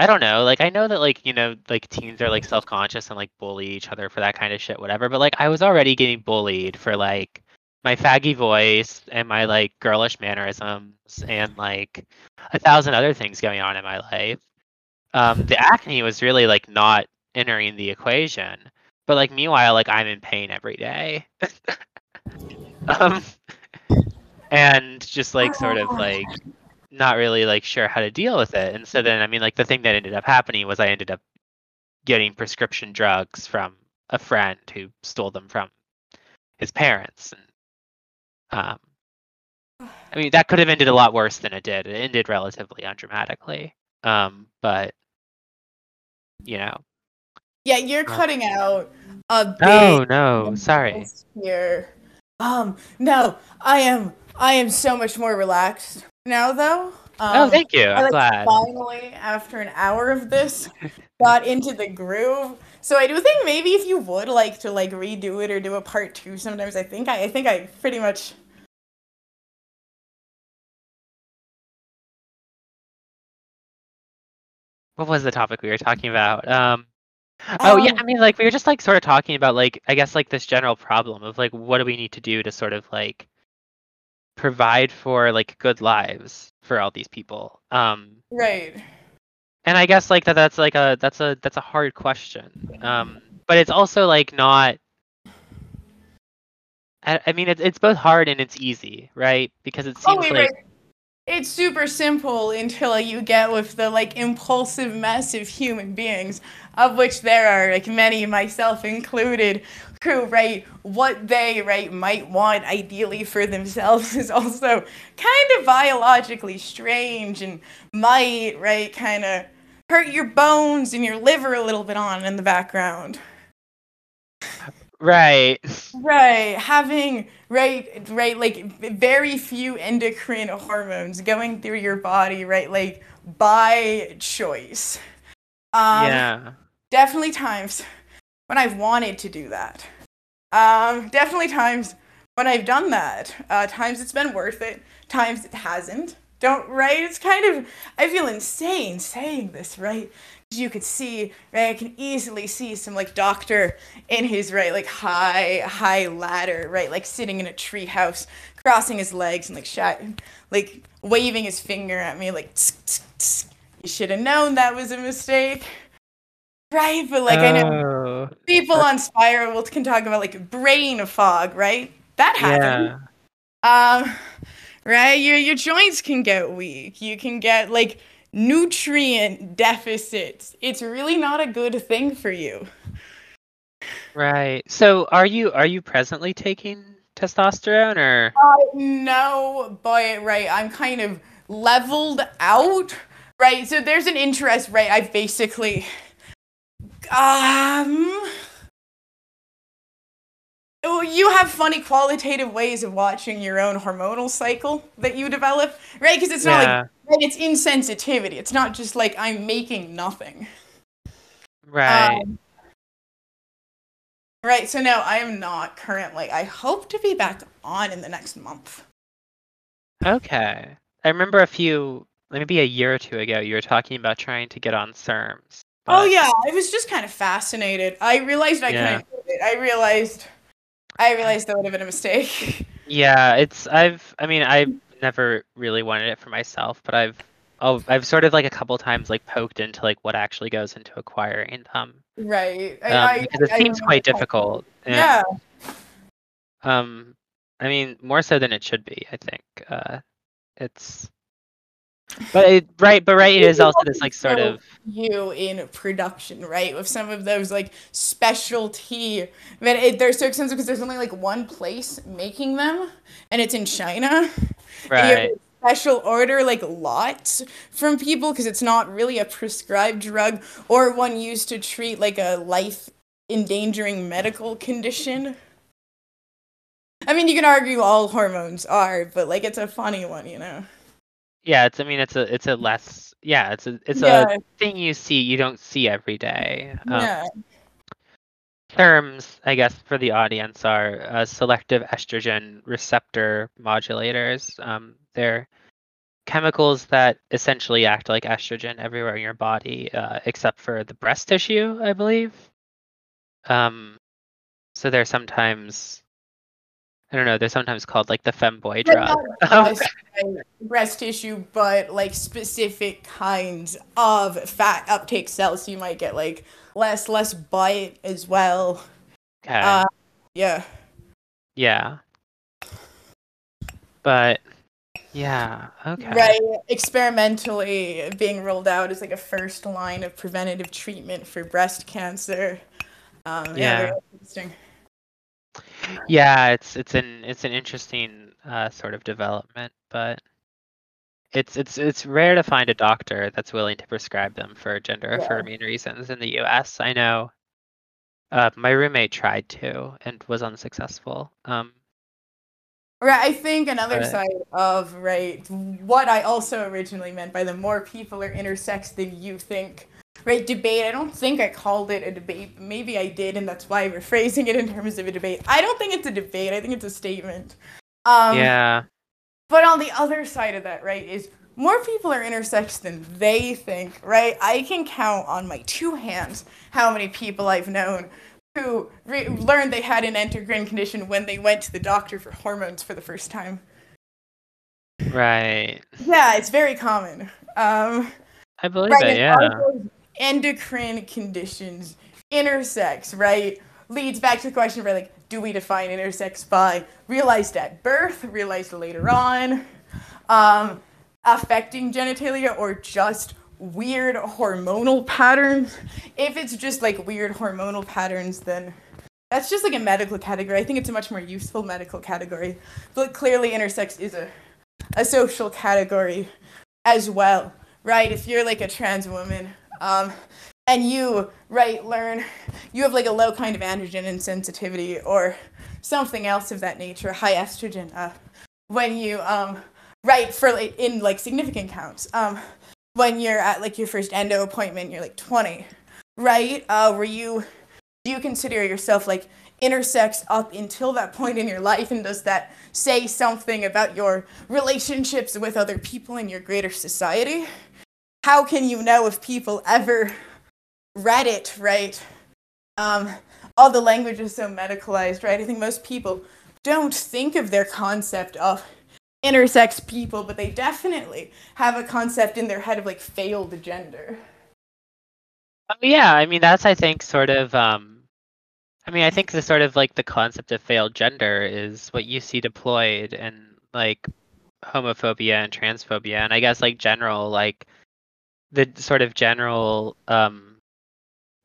I don't know. Like I know that like, you know, like teens are like self-conscious and like bully each other for that kind of shit whatever, but like I was already getting bullied for like my faggy voice and my like girlish mannerisms and like a thousand other things going on in my life. Um the acne was really like not entering the equation. But like meanwhile like I'm in pain every day. um and just like sort of like not really like sure how to deal with it. And so then I mean like the thing that ended up happening was I ended up getting prescription drugs from a friend who stole them from his parents and um I mean, that could have ended a lot worse than it did. It ended relatively undramatically. Um, but you know. Yeah, you're cutting out a big Oh no, sorry. here. Um, no, I am I am so much more relaxed now though. Um, oh, thank you. I I'm like glad. finally, after an hour of this, got into the groove. So I do think maybe if you would like to like redo it or do a part two, sometimes I think I, I think I pretty much. What was the topic we were talking about? Um, oh yeah, Um, I mean, like we were just like sort of talking about like I guess like this general problem of like what do we need to do to sort of like provide for like good lives for all these people. Um, Right. and I guess like that that's like a that's a that's a hard question. Um, but it's also like not. I, I mean, it's it's both hard and it's easy, right? Because it Oh, seems wait, like right. It's super simple until you get with the like impulsive mess of human beings, of which there are like many, myself included, who right what they right might want ideally for themselves is also kind of biologically strange and might right kind of hurt your bones and your liver a little bit on in the background. right. Right, having right, right, like very few endocrine hormones going through your body, right, like by choice. Um, yeah. definitely times when I've wanted to do that. Um, definitely times when I've done that. Uh, times it's been worth it. Times it hasn't. Don't right? It's kind of I feel insane saying this, right? You could see, right? I can easily see some like doctor in his right, like high, high ladder, right, like sitting in a tree house, crossing his legs and like shot, like waving his finger at me, like tsk, tsk, tsk. you should have known that was a mistake. Right, but like I know Oh, people on spiro can talk about like brain fog, right? That happens. yeah. Um, right? Your your joints can get weak. You can get like nutrient deficits. It's really not a good thing for you. Right. So are you are you presently taking testosterone or No, but right, I'm kind of leveled out. Right, so there's an interest, right? I've basically um you have funny qualitative ways of watching your own hormonal cycle that you develop, right? Because it's not Yeah. like it's insensitivity. It's not just like I'm making nothing. right? Um, right. So no, I am not currently. I hope to be back on in the next month. okay. I remember a few maybe a year or two ago you were talking about trying to get on SERMs. Oh yeah, I was just kind of fascinated. I realized I Yeah. couldn't do it. I realized, I realized that would have been a mistake. Yeah, it's I've I mean I've never really wanted it for myself, but I've oh I've sort of like a couple times like poked into like what actually goes into acquiring them. right. Um, I, because it I seems quite difficult. and, Yeah. Um I mean more so than it should be, I think. Uh it's but it right but right it is also this like sort of you in production, right? With some of those like specialty, but it, they're so expensive because there's only like one place making them, and it's in China. And you have right. special order like lots from people because it's not really a prescribed drug or one used to treat like a life endangering medical condition. I mean, you can argue all hormones are, but like it's a funny one, you know. Yeah, it's I mean it's a it's a less yeah, it's a it's yeah, a thing you see you don't see every day. Um, yeah. terms, I guess, for the audience are uh, selective estrogen receptor modulators. Um, they're chemicals that essentially act like estrogen everywhere in your body, uh, except for the breast tissue, I believe. Um, so they're sometimes, I don't know, they're sometimes called like the femboy But drug. breast, breast tissue, but like specific kinds of fat uptake cells. So you might get like less, less bite as well. okay. Uh, yeah. yeah. But yeah, okay. Right. Experimentally being rolled out as like a first line of preventative treatment for breast cancer. Um, yeah. Yeah. Very interesting. Yeah, it's it's an it's an interesting uh, sort of development, but it's it's it's rare to find a doctor that's willing to prescribe them for gender Yeah. affirming reasons in the U.S. I know. Uh, my roommate tried to and was unsuccessful. Um, Right, I think another Right. side of right what I also originally meant by the more people are intersex than you think. Right, debate. I don't think I called it a debate. Maybe I did, and that's why we're phrasing it in terms of a debate. I don't think it's a debate. I think it's a statement. Um, yeah, But on the other side of that, right, is more people are intersex than they think, right? I can count on my two hands how many people I've known who re- learned they had an endocrine condition when they went to the doctor for hormones for the first time. right. Yeah, it's very common. Um, I believe right, it. Yeah. Endocrine conditions, intersex, right, leads back to the question of like, do we define intersex by realized at birth, realized later on, um, affecting genitalia, or just weird hormonal patterns? If it's just like weird hormonal patterns, then that's just like a medical category. I think it's a much more useful medical category. But clearly, intersex is a, a social category as well, right? If you're like a trans woman, um, and you right learn you have like a low kind of androgen insensitivity or something else of that nature, high estrogen, uh, when you um, right for like in like significant counts, um, when you're at like your first endo appointment, you're like 20, right? Uh, were you do you consider yourself like intersex up until that point in your life? And does that say something about your relationships with other people in your greater society how can you know if people ever read it right? Um, all the language is so medicalized right? I think most people don't think of their concept of intersex people but they definitely have a concept in their head of like failed gender. Oh, yeah, I mean that's I think sort of um I mean I think the sort of like the concept of failed gender is what you see deployed in like homophobia and transphobia and I guess like general like the sort of general um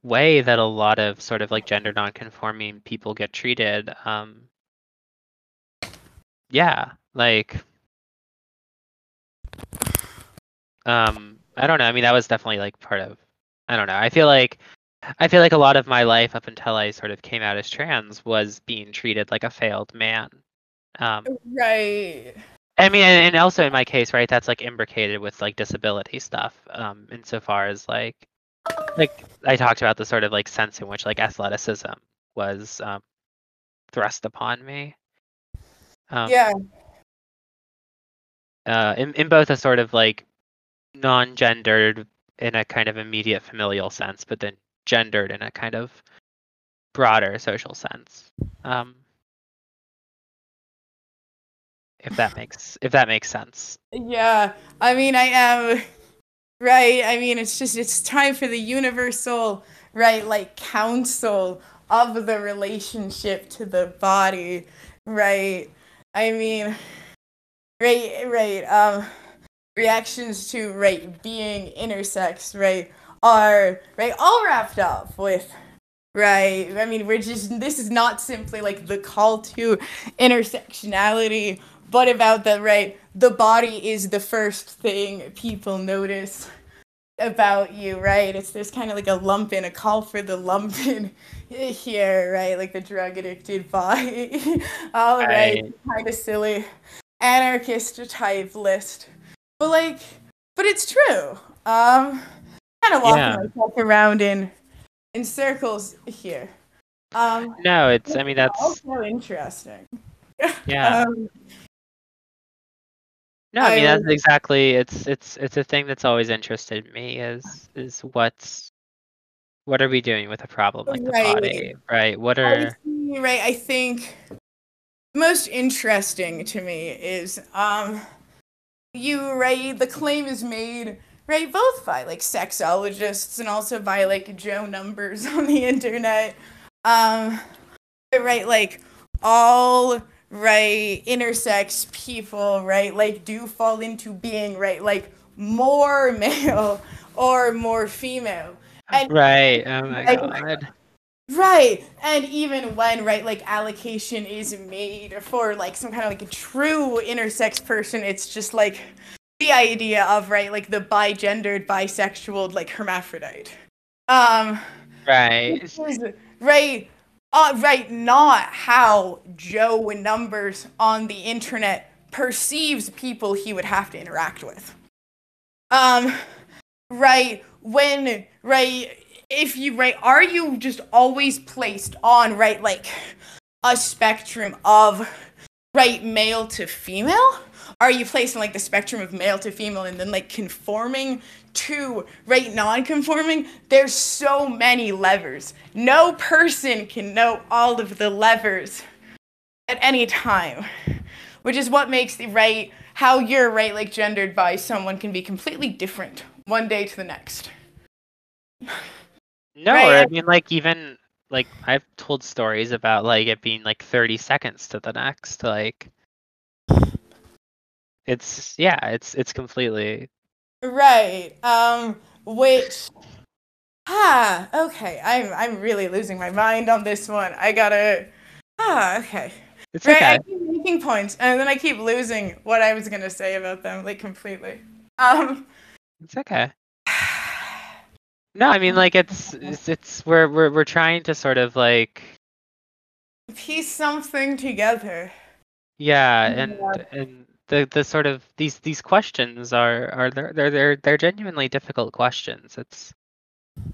way that a lot of sort of like gender nonconforming people get treated um yeah like um I don't know I mean that was definitely like part of I don't know. I feel like I feel like a lot of my life up until I sort of came out as trans was being treated like a failed man. Um, right I mean, and, also in my case, right, that's like imbricated with like disability stuff. Um, insofar as like, like I talked about the sort of like sense in which like athleticism was um, thrust upon me. Um, yeah uh, in in both a sort of like non-gendered in a kind of immediate familial sense, but then gendered in a kind of broader social sense. Um, if that makes if that makes sense. Yeah, I mean, I am right. I mean, it's just it's time for the universal right, like counsel of the relationship to the body, right? I mean, right, right. Um, reactions to right being intersex, right, are right all wrapped up with right. I mean, we're just this is not simply like the call to intersectionality but about the right the body is the first thing people notice about you right? It's there's kind of like a lump in a call for the lump in here right? Like the drug addicted body. All right, Right. kind of silly anarchist type list. But like but it's true. Um kind of walking Yeah. myself around in in circles here. Um No, it's I mean that's also interesting. Yeah. um, No, I mean I- that's exactly it's it's it's a thing that's always interested me is is what's what are we doing with a problem like the body, right? What are right i think most interesting to me is um you right the claim is made right both by like sexologists and also by like joe numbers on the internet um right like all right intersex people right like do fall into being right like more male or more female and right? Oh my Like- god. Right. And even when, right, like allocation is made for like some kind of like a true intersex person, it's just like the idea of, right, like the bigendered, bisexual, like hermaphrodite. Um Right. is, right uh, right not how Joe in numbers on the internet perceives people he would have to interact with. Um right when right if you right are you just always placed on right like a spectrum of right male to female are you placed on like the spectrum of male to female and then like conforming to right non-conforming there's so many levers no person can know all of the levers at any time which is what makes the right how you're right like gendered by someone can be completely different one day to the next No, Right, I I- mean, like even like I've told stories about like it being like 30 seconds to the next. Like, it's yeah, it's it's completely Right. Um which Ah, okay. I'm I'm really losing my mind on this one. I gotta Ah, okay. it's Right, okay. I keep making points and then I keep losing what I was gonna say about them, like completely. Um It's okay. No, I mean like it's it's, it's we're we're we're trying to sort of like piece something together. yeah, and Yeah. and the the sort of these these questions are are they're they're they're, genuinely difficult questions. It's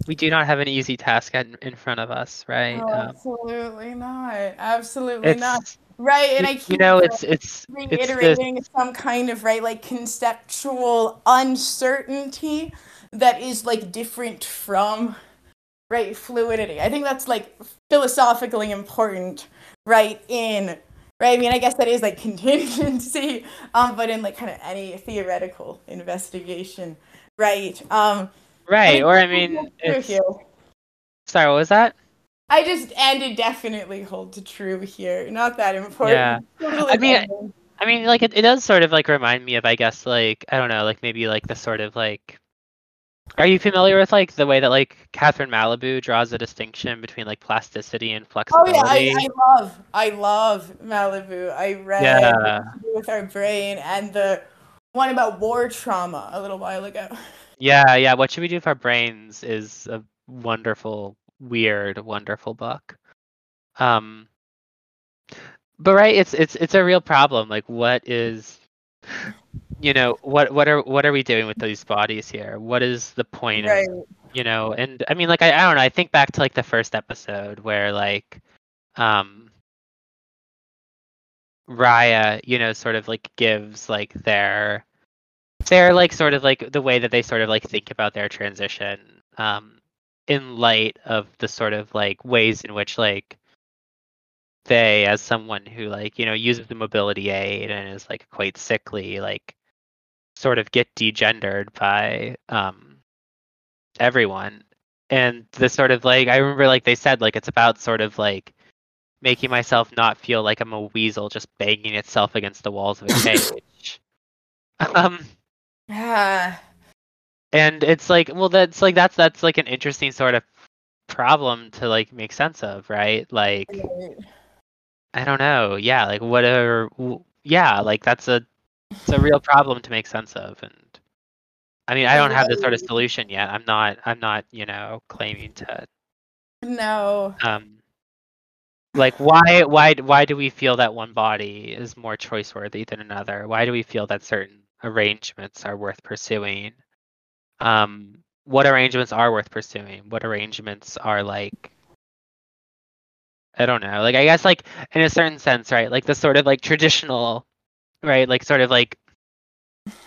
we do not have an easy task in, in front of us, right? Oh, Um, absolutely not. Absolutely not. Right, and I you know it's it's it's this reiterating some kind of right like conceptual uncertainty that is like different from right fluidity i think that's like philosophically important right in right i mean i guess that is like contingency um but in like kind of any theoretical investigation right um right, or I mean sorry, what was that? i just and it definitely holds true here not that important Yeah. Totally I mean. I mean, like it, it does sort of like remind me of, I guess, like I don't know, like maybe like the sort of like. Are you familiar with like the way that like Catherine Malabou draws a distinction between like plasticity and flexibility? Oh yeah, I, I love I love Malabou. I read Yeah. What to Do with Our Brain and the one about war trauma a little while ago. Yeah, yeah. What should we do with our brains is a wonderful, weird, wonderful book. Um, but right, it's it's it's a real problem. Like, what is, you know, what what are what are we doing with these bodies here? What is the point Right. of, you know? And I mean, like, I, I don't know. I think back to like the first episode where like, um, Raya, you know, sort of like gives like their they're like sort of like the way that they sort of like think about their transition um in light of the sort of like ways in which like they as someone who like you know uses the mobility aid and is like quite sickly like sort of get degendered by um everyone. And the sort of like i remember like they said like it's about sort of like making myself not feel like i'm a weasel just banging itself against the walls of a cage. Um Yeah. and it's like well that's like that's that's like an interesting sort of problem to like make sense of right? Like i don't know. Yeah like what are w- yeah like that's a it's a real problem to make sense of and i mean i don't have the sort of solution yet. I'm not i'm not you know claiming to No. um like why why why do we feel that one body is more choice worthy than another? Why do we feel that certain arrangements are worth pursuing? Um what arrangements are worth pursuing? What arrangements are like i don't know. Like i guess like in a certain sense right like the sort of like traditional right? Like sort of like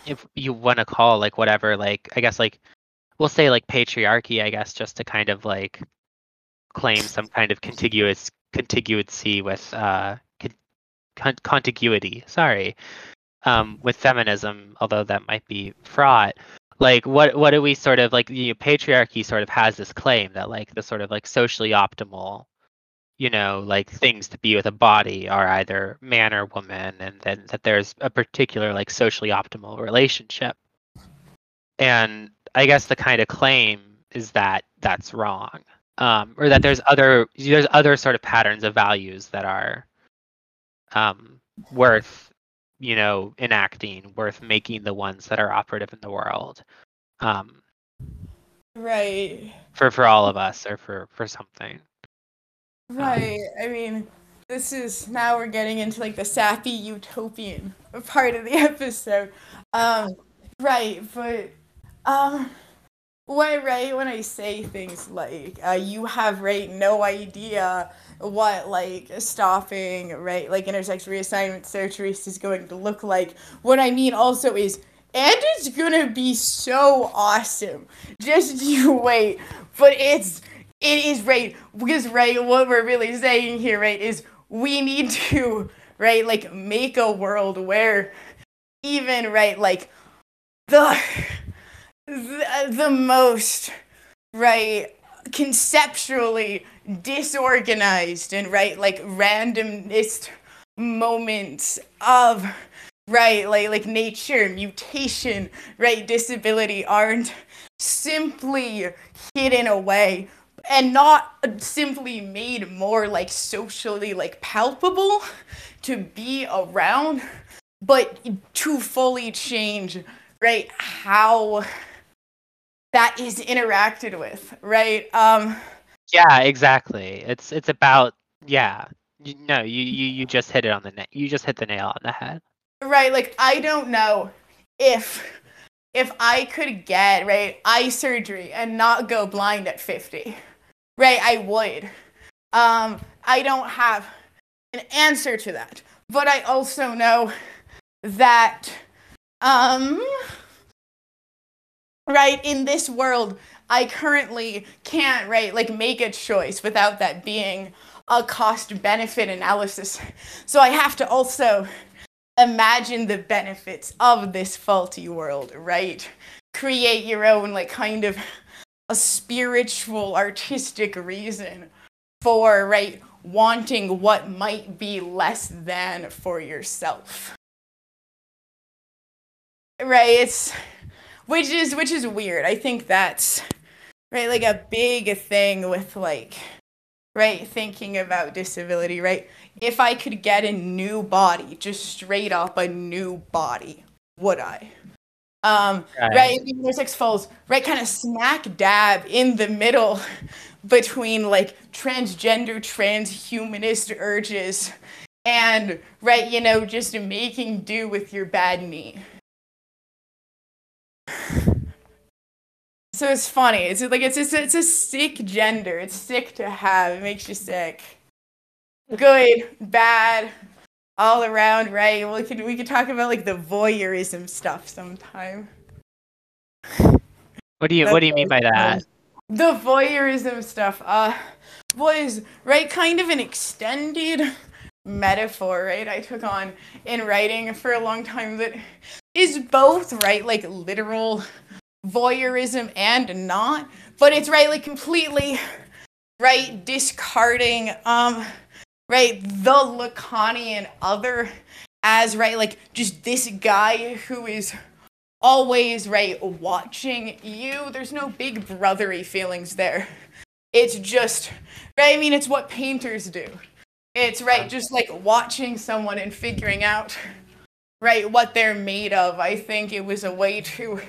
if you want to call like whatever like i guess like we'll say like patriarchy i guess just to kind of like claim some kind of contiguous contiguity with uh con- con- contiguity sorry um with feminism although that might be fraught. Like what what do we sort of like you know, patriarchy sort of has this claim that like the sort of like socially optimal you know like things to be with a body are either man or woman and then that there's a particular like socially optimal relationship and i guess the kind of claim is that that's wrong um, or that there's other there's other sort of patterns of values that are um, worth you know enacting, worth making the ones that are operative in the world. Um, Right. for for all of us or for for something. Right. I mean, this is now we're getting into like the sappy utopian part of the episode. Um, right, but um, when right when I say things like uh, you have right no idea what like stopping right like intersex reassignment surgery is going to look like. What I mean also is. And it's gonna be so awesome. Just you wait. But it's it is right because right what we're really saying here right is we need to right like make a world where even right like the the, the most right conceptually disorganized and right like randomist moments of right like like nature mutation right disability aren't simply hidden away and not simply made more like socially like palpable to be around but to fully change right how that is interacted with right um Yeah, exactly. It's it's about yeah. You, no, you, you you just hit it on the na- you just hit the nail on the head. right like i don't know if if i could get right eye surgery and not go blind at 50 right i would. Um i don't have an answer to that. But i also know that um right in this world i currently can't right like make a choice without that being a cost benefit analysis. So i have to also imagine the benefits of this faulty world, right? Create your own, like, kind of a spiritual, artistic reason for, right, wanting what might be less than for yourself. Right? It's, which is, which is weird. I think that's, right, like a big thing with, like, right, thinking about disability, right? if I could get a new body, just straight up a new body, would I? Um, Right. right, in Intersex Falls, right, kind of smack dab in the middle between like transgender, transhumanist urges and, right, you know, just making do with your bad knee. So it's funny. It's like it's it's, it's a sick gender. It's sick to have. It makes you sick good, bad, all around, right? We could we could talk about like the voyeurism stuff sometime. What do you what do you mean by that? The voyeurism stuff uh was right kind of an extended metaphor, right? I took on in writing for a long time that is both right like literal voyeurism and not, but it's right like completely right discarding um right? The lacanian other as right? Like just this guy who is always right watching you. There's no big brothery feelings there. It's just right? I mean it's what painters do. It's right just like watching someone and figuring out right what they're made of. I think it was a way to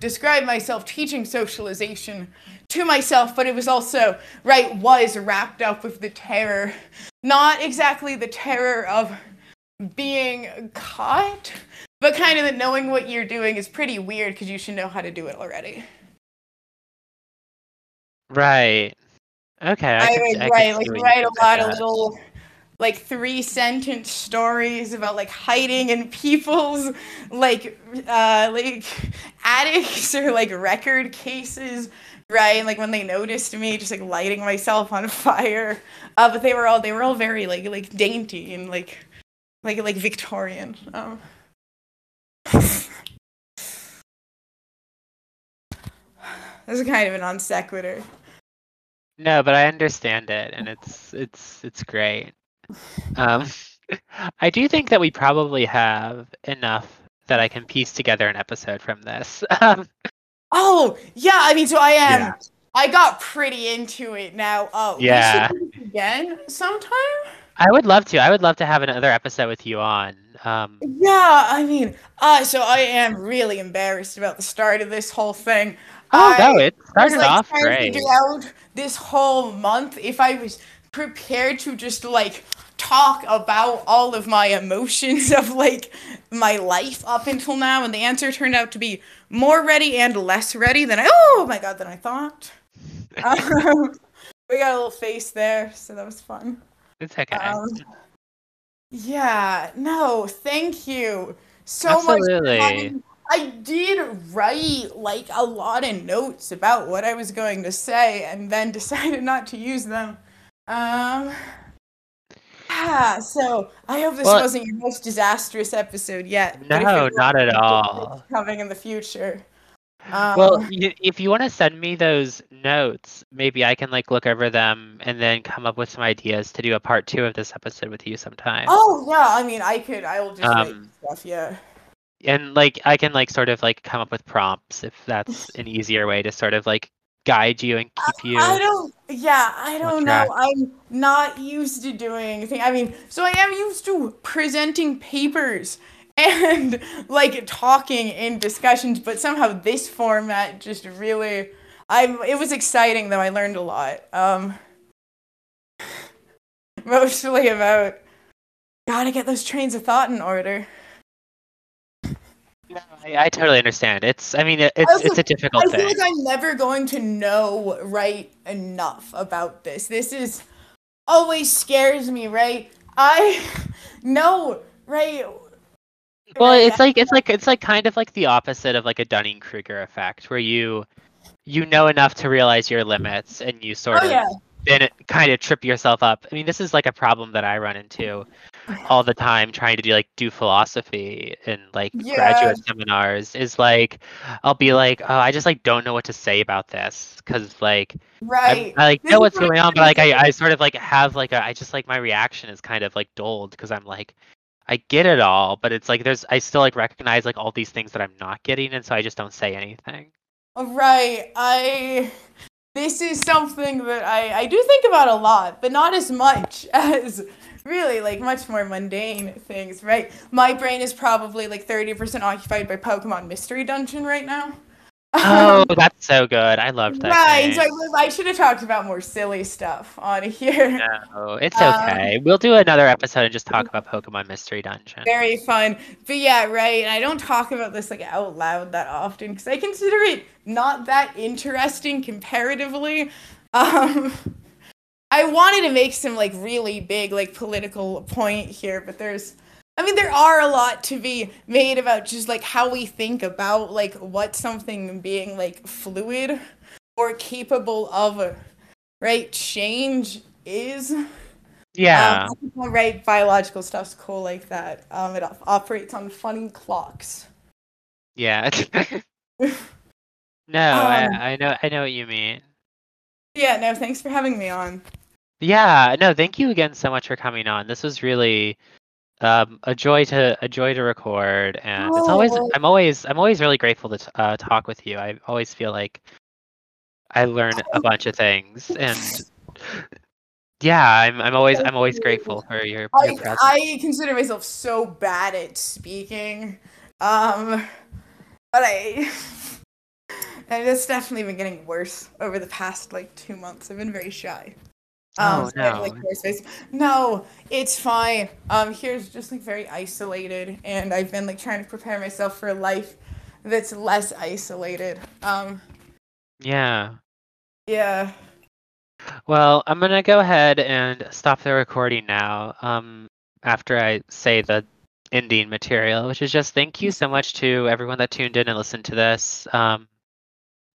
describe myself teaching socialization to myself but it was also right was wrapped up with the terror not exactly the terror of being caught but kind of knowing what you're doing is pretty weird because you should know how to do it already Right. Okay. I, i, would write like write a lot of little like three sentence stories about like hiding in people's like uh like attics or like record cases right? Like when they noticed me just like lighting myself on fire. Uh but they were all they were all very like like dainty and like like like victorian. Um. This is kind of a non sequitur. No, but I understand it, and it's it's it's great. Um, I do think that we probably have enough that I can piece together an episode from this. Um, Oh, yeah, I mean, so I am. Yeah. I got pretty into it now. Oh, we should Yeah. again sometime. I would love to. I would love to have another episode with you on. Um, Yeah, I mean, uh, so I am really embarrassed about the start of this whole thing. oh I no, it was started like off trying to great. figure out this whole month if I was prepared to just like talk about all of my emotions of like my life up until now, and the answer turned out to be more ready and less ready than I. Oh my god, than I thought. um, we got a little face there, so that was fun. It's okay. Um, yeah, no, thank you so much. Absolutely. having- I did write like a lot of notes about what I was going to say and then decided not to use them. Um Yeah, so I hope this Well- wasn't your most disastrous episode yet. No, not at all. Coming in the future. Um, Well, if you want to send me those notes, maybe I can like look over them and then come up with some ideas to do a part two of this episode with you sometime. oh yeah, I mean, I could. I will just write Um, stuff. Yeah. And like I can like sort of like come up with prompts if that's an easier way to sort of like guide you and keep you. I don't. Yeah, I don't know. I'm not used to doing anything. I mean, so I am used to presenting papers and like talking in discussions, but somehow this format just really. I. It was exciting though. I learned a lot. Um. Mostly about. Gotta get those trains of thought in order. No, I, I totally understand. It's I mean it, it's also- it's a difficult thing. I feel thing. like I'm never going to know right enough about this. This is always scares me, right? I know, right? Well, right, it's like it's like it's like kind of like the opposite of like a Dunning Kruger effect, where you you know enough to realize your limits and you sort Oh of yeah, then kind of trip yourself up. I mean, this is like a problem that I run into all the time trying to do like do philosophy and like Yeah. graduate seminars is like I'll be like, oh, I just like don't know what to say about this because like right. I like This know what's going on, but like I, I sort of like have like a I just like my reaction is kind of like dulled because I'm like I get it all, but it's like there's I still like recognize like all these things that I'm not getting, and so I just don't say anything. Oh, right. I. This is something that I I do think about a lot, but not as much as really like much more mundane things. Right. My brain is probably like thirty percent occupied by Pokemon Mystery Dungeon right now. Oh, Um, that's so good. I loved that. Right, so I, I should have talked about more silly stuff on here. No, it's Um, okay. we'll do another episode and just talk about Pokemon Mystery Dungeon. Very fun. But yeah, right. And I don't talk about this like out loud that often because I consider it not that interesting comparatively. Um, I wanted to make some like really big like political point here, but there's I mean there are a lot to be made about just like how we think about like what something being like fluid or capable of right change is. Yeah. Um, right, biological stuff's cool like that. Um, it op- operates on funny clocks. yeah. no, I, Um, I know I know what you mean. Yeah, no, thanks for having me on. Yeah, no, thank you again so much for coming on. This was really um, a joy to a joy to record, and it's always Oh. I'm always I'm always really grateful to t- uh, talk with you. I always feel like I learn a bunch of things, and yeah, I'm I'm always I'm always grateful for your, your I, presence. I consider myself so bad at speaking. Um, but I. And it's definitely been getting worse over the past like two months. I've been very shy. Oh, so I like, no. space. No, it's fine. Um, here's just like very isolated, and I've been like trying to prepare myself for a life that's less isolated. Um, yeah. yeah. Well, I'm gonna go ahead and stop the recording now. Um, after I say the ending material, which is just thank you so much to everyone that tuned in and listened to this. Um,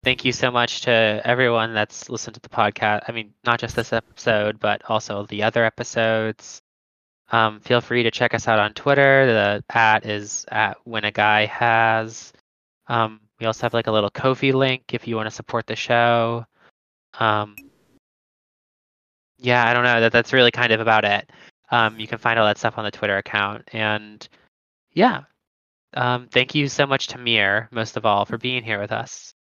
thank you so much to everyone that's listened to the podcast. I mean, not just this episode, but also the other episodes. Um, feel free to check us out on Twitter. The at is at when a guy has. Um, we also have like a little Ko-fi link if you want to support the show. Um, yeah, I don't know. That that's really kind of about it. Um, you can find all that stuff on the Twitter account, and yeah, um, thank you so much to Meir, most of all, for being here with us.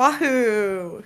Wahoo!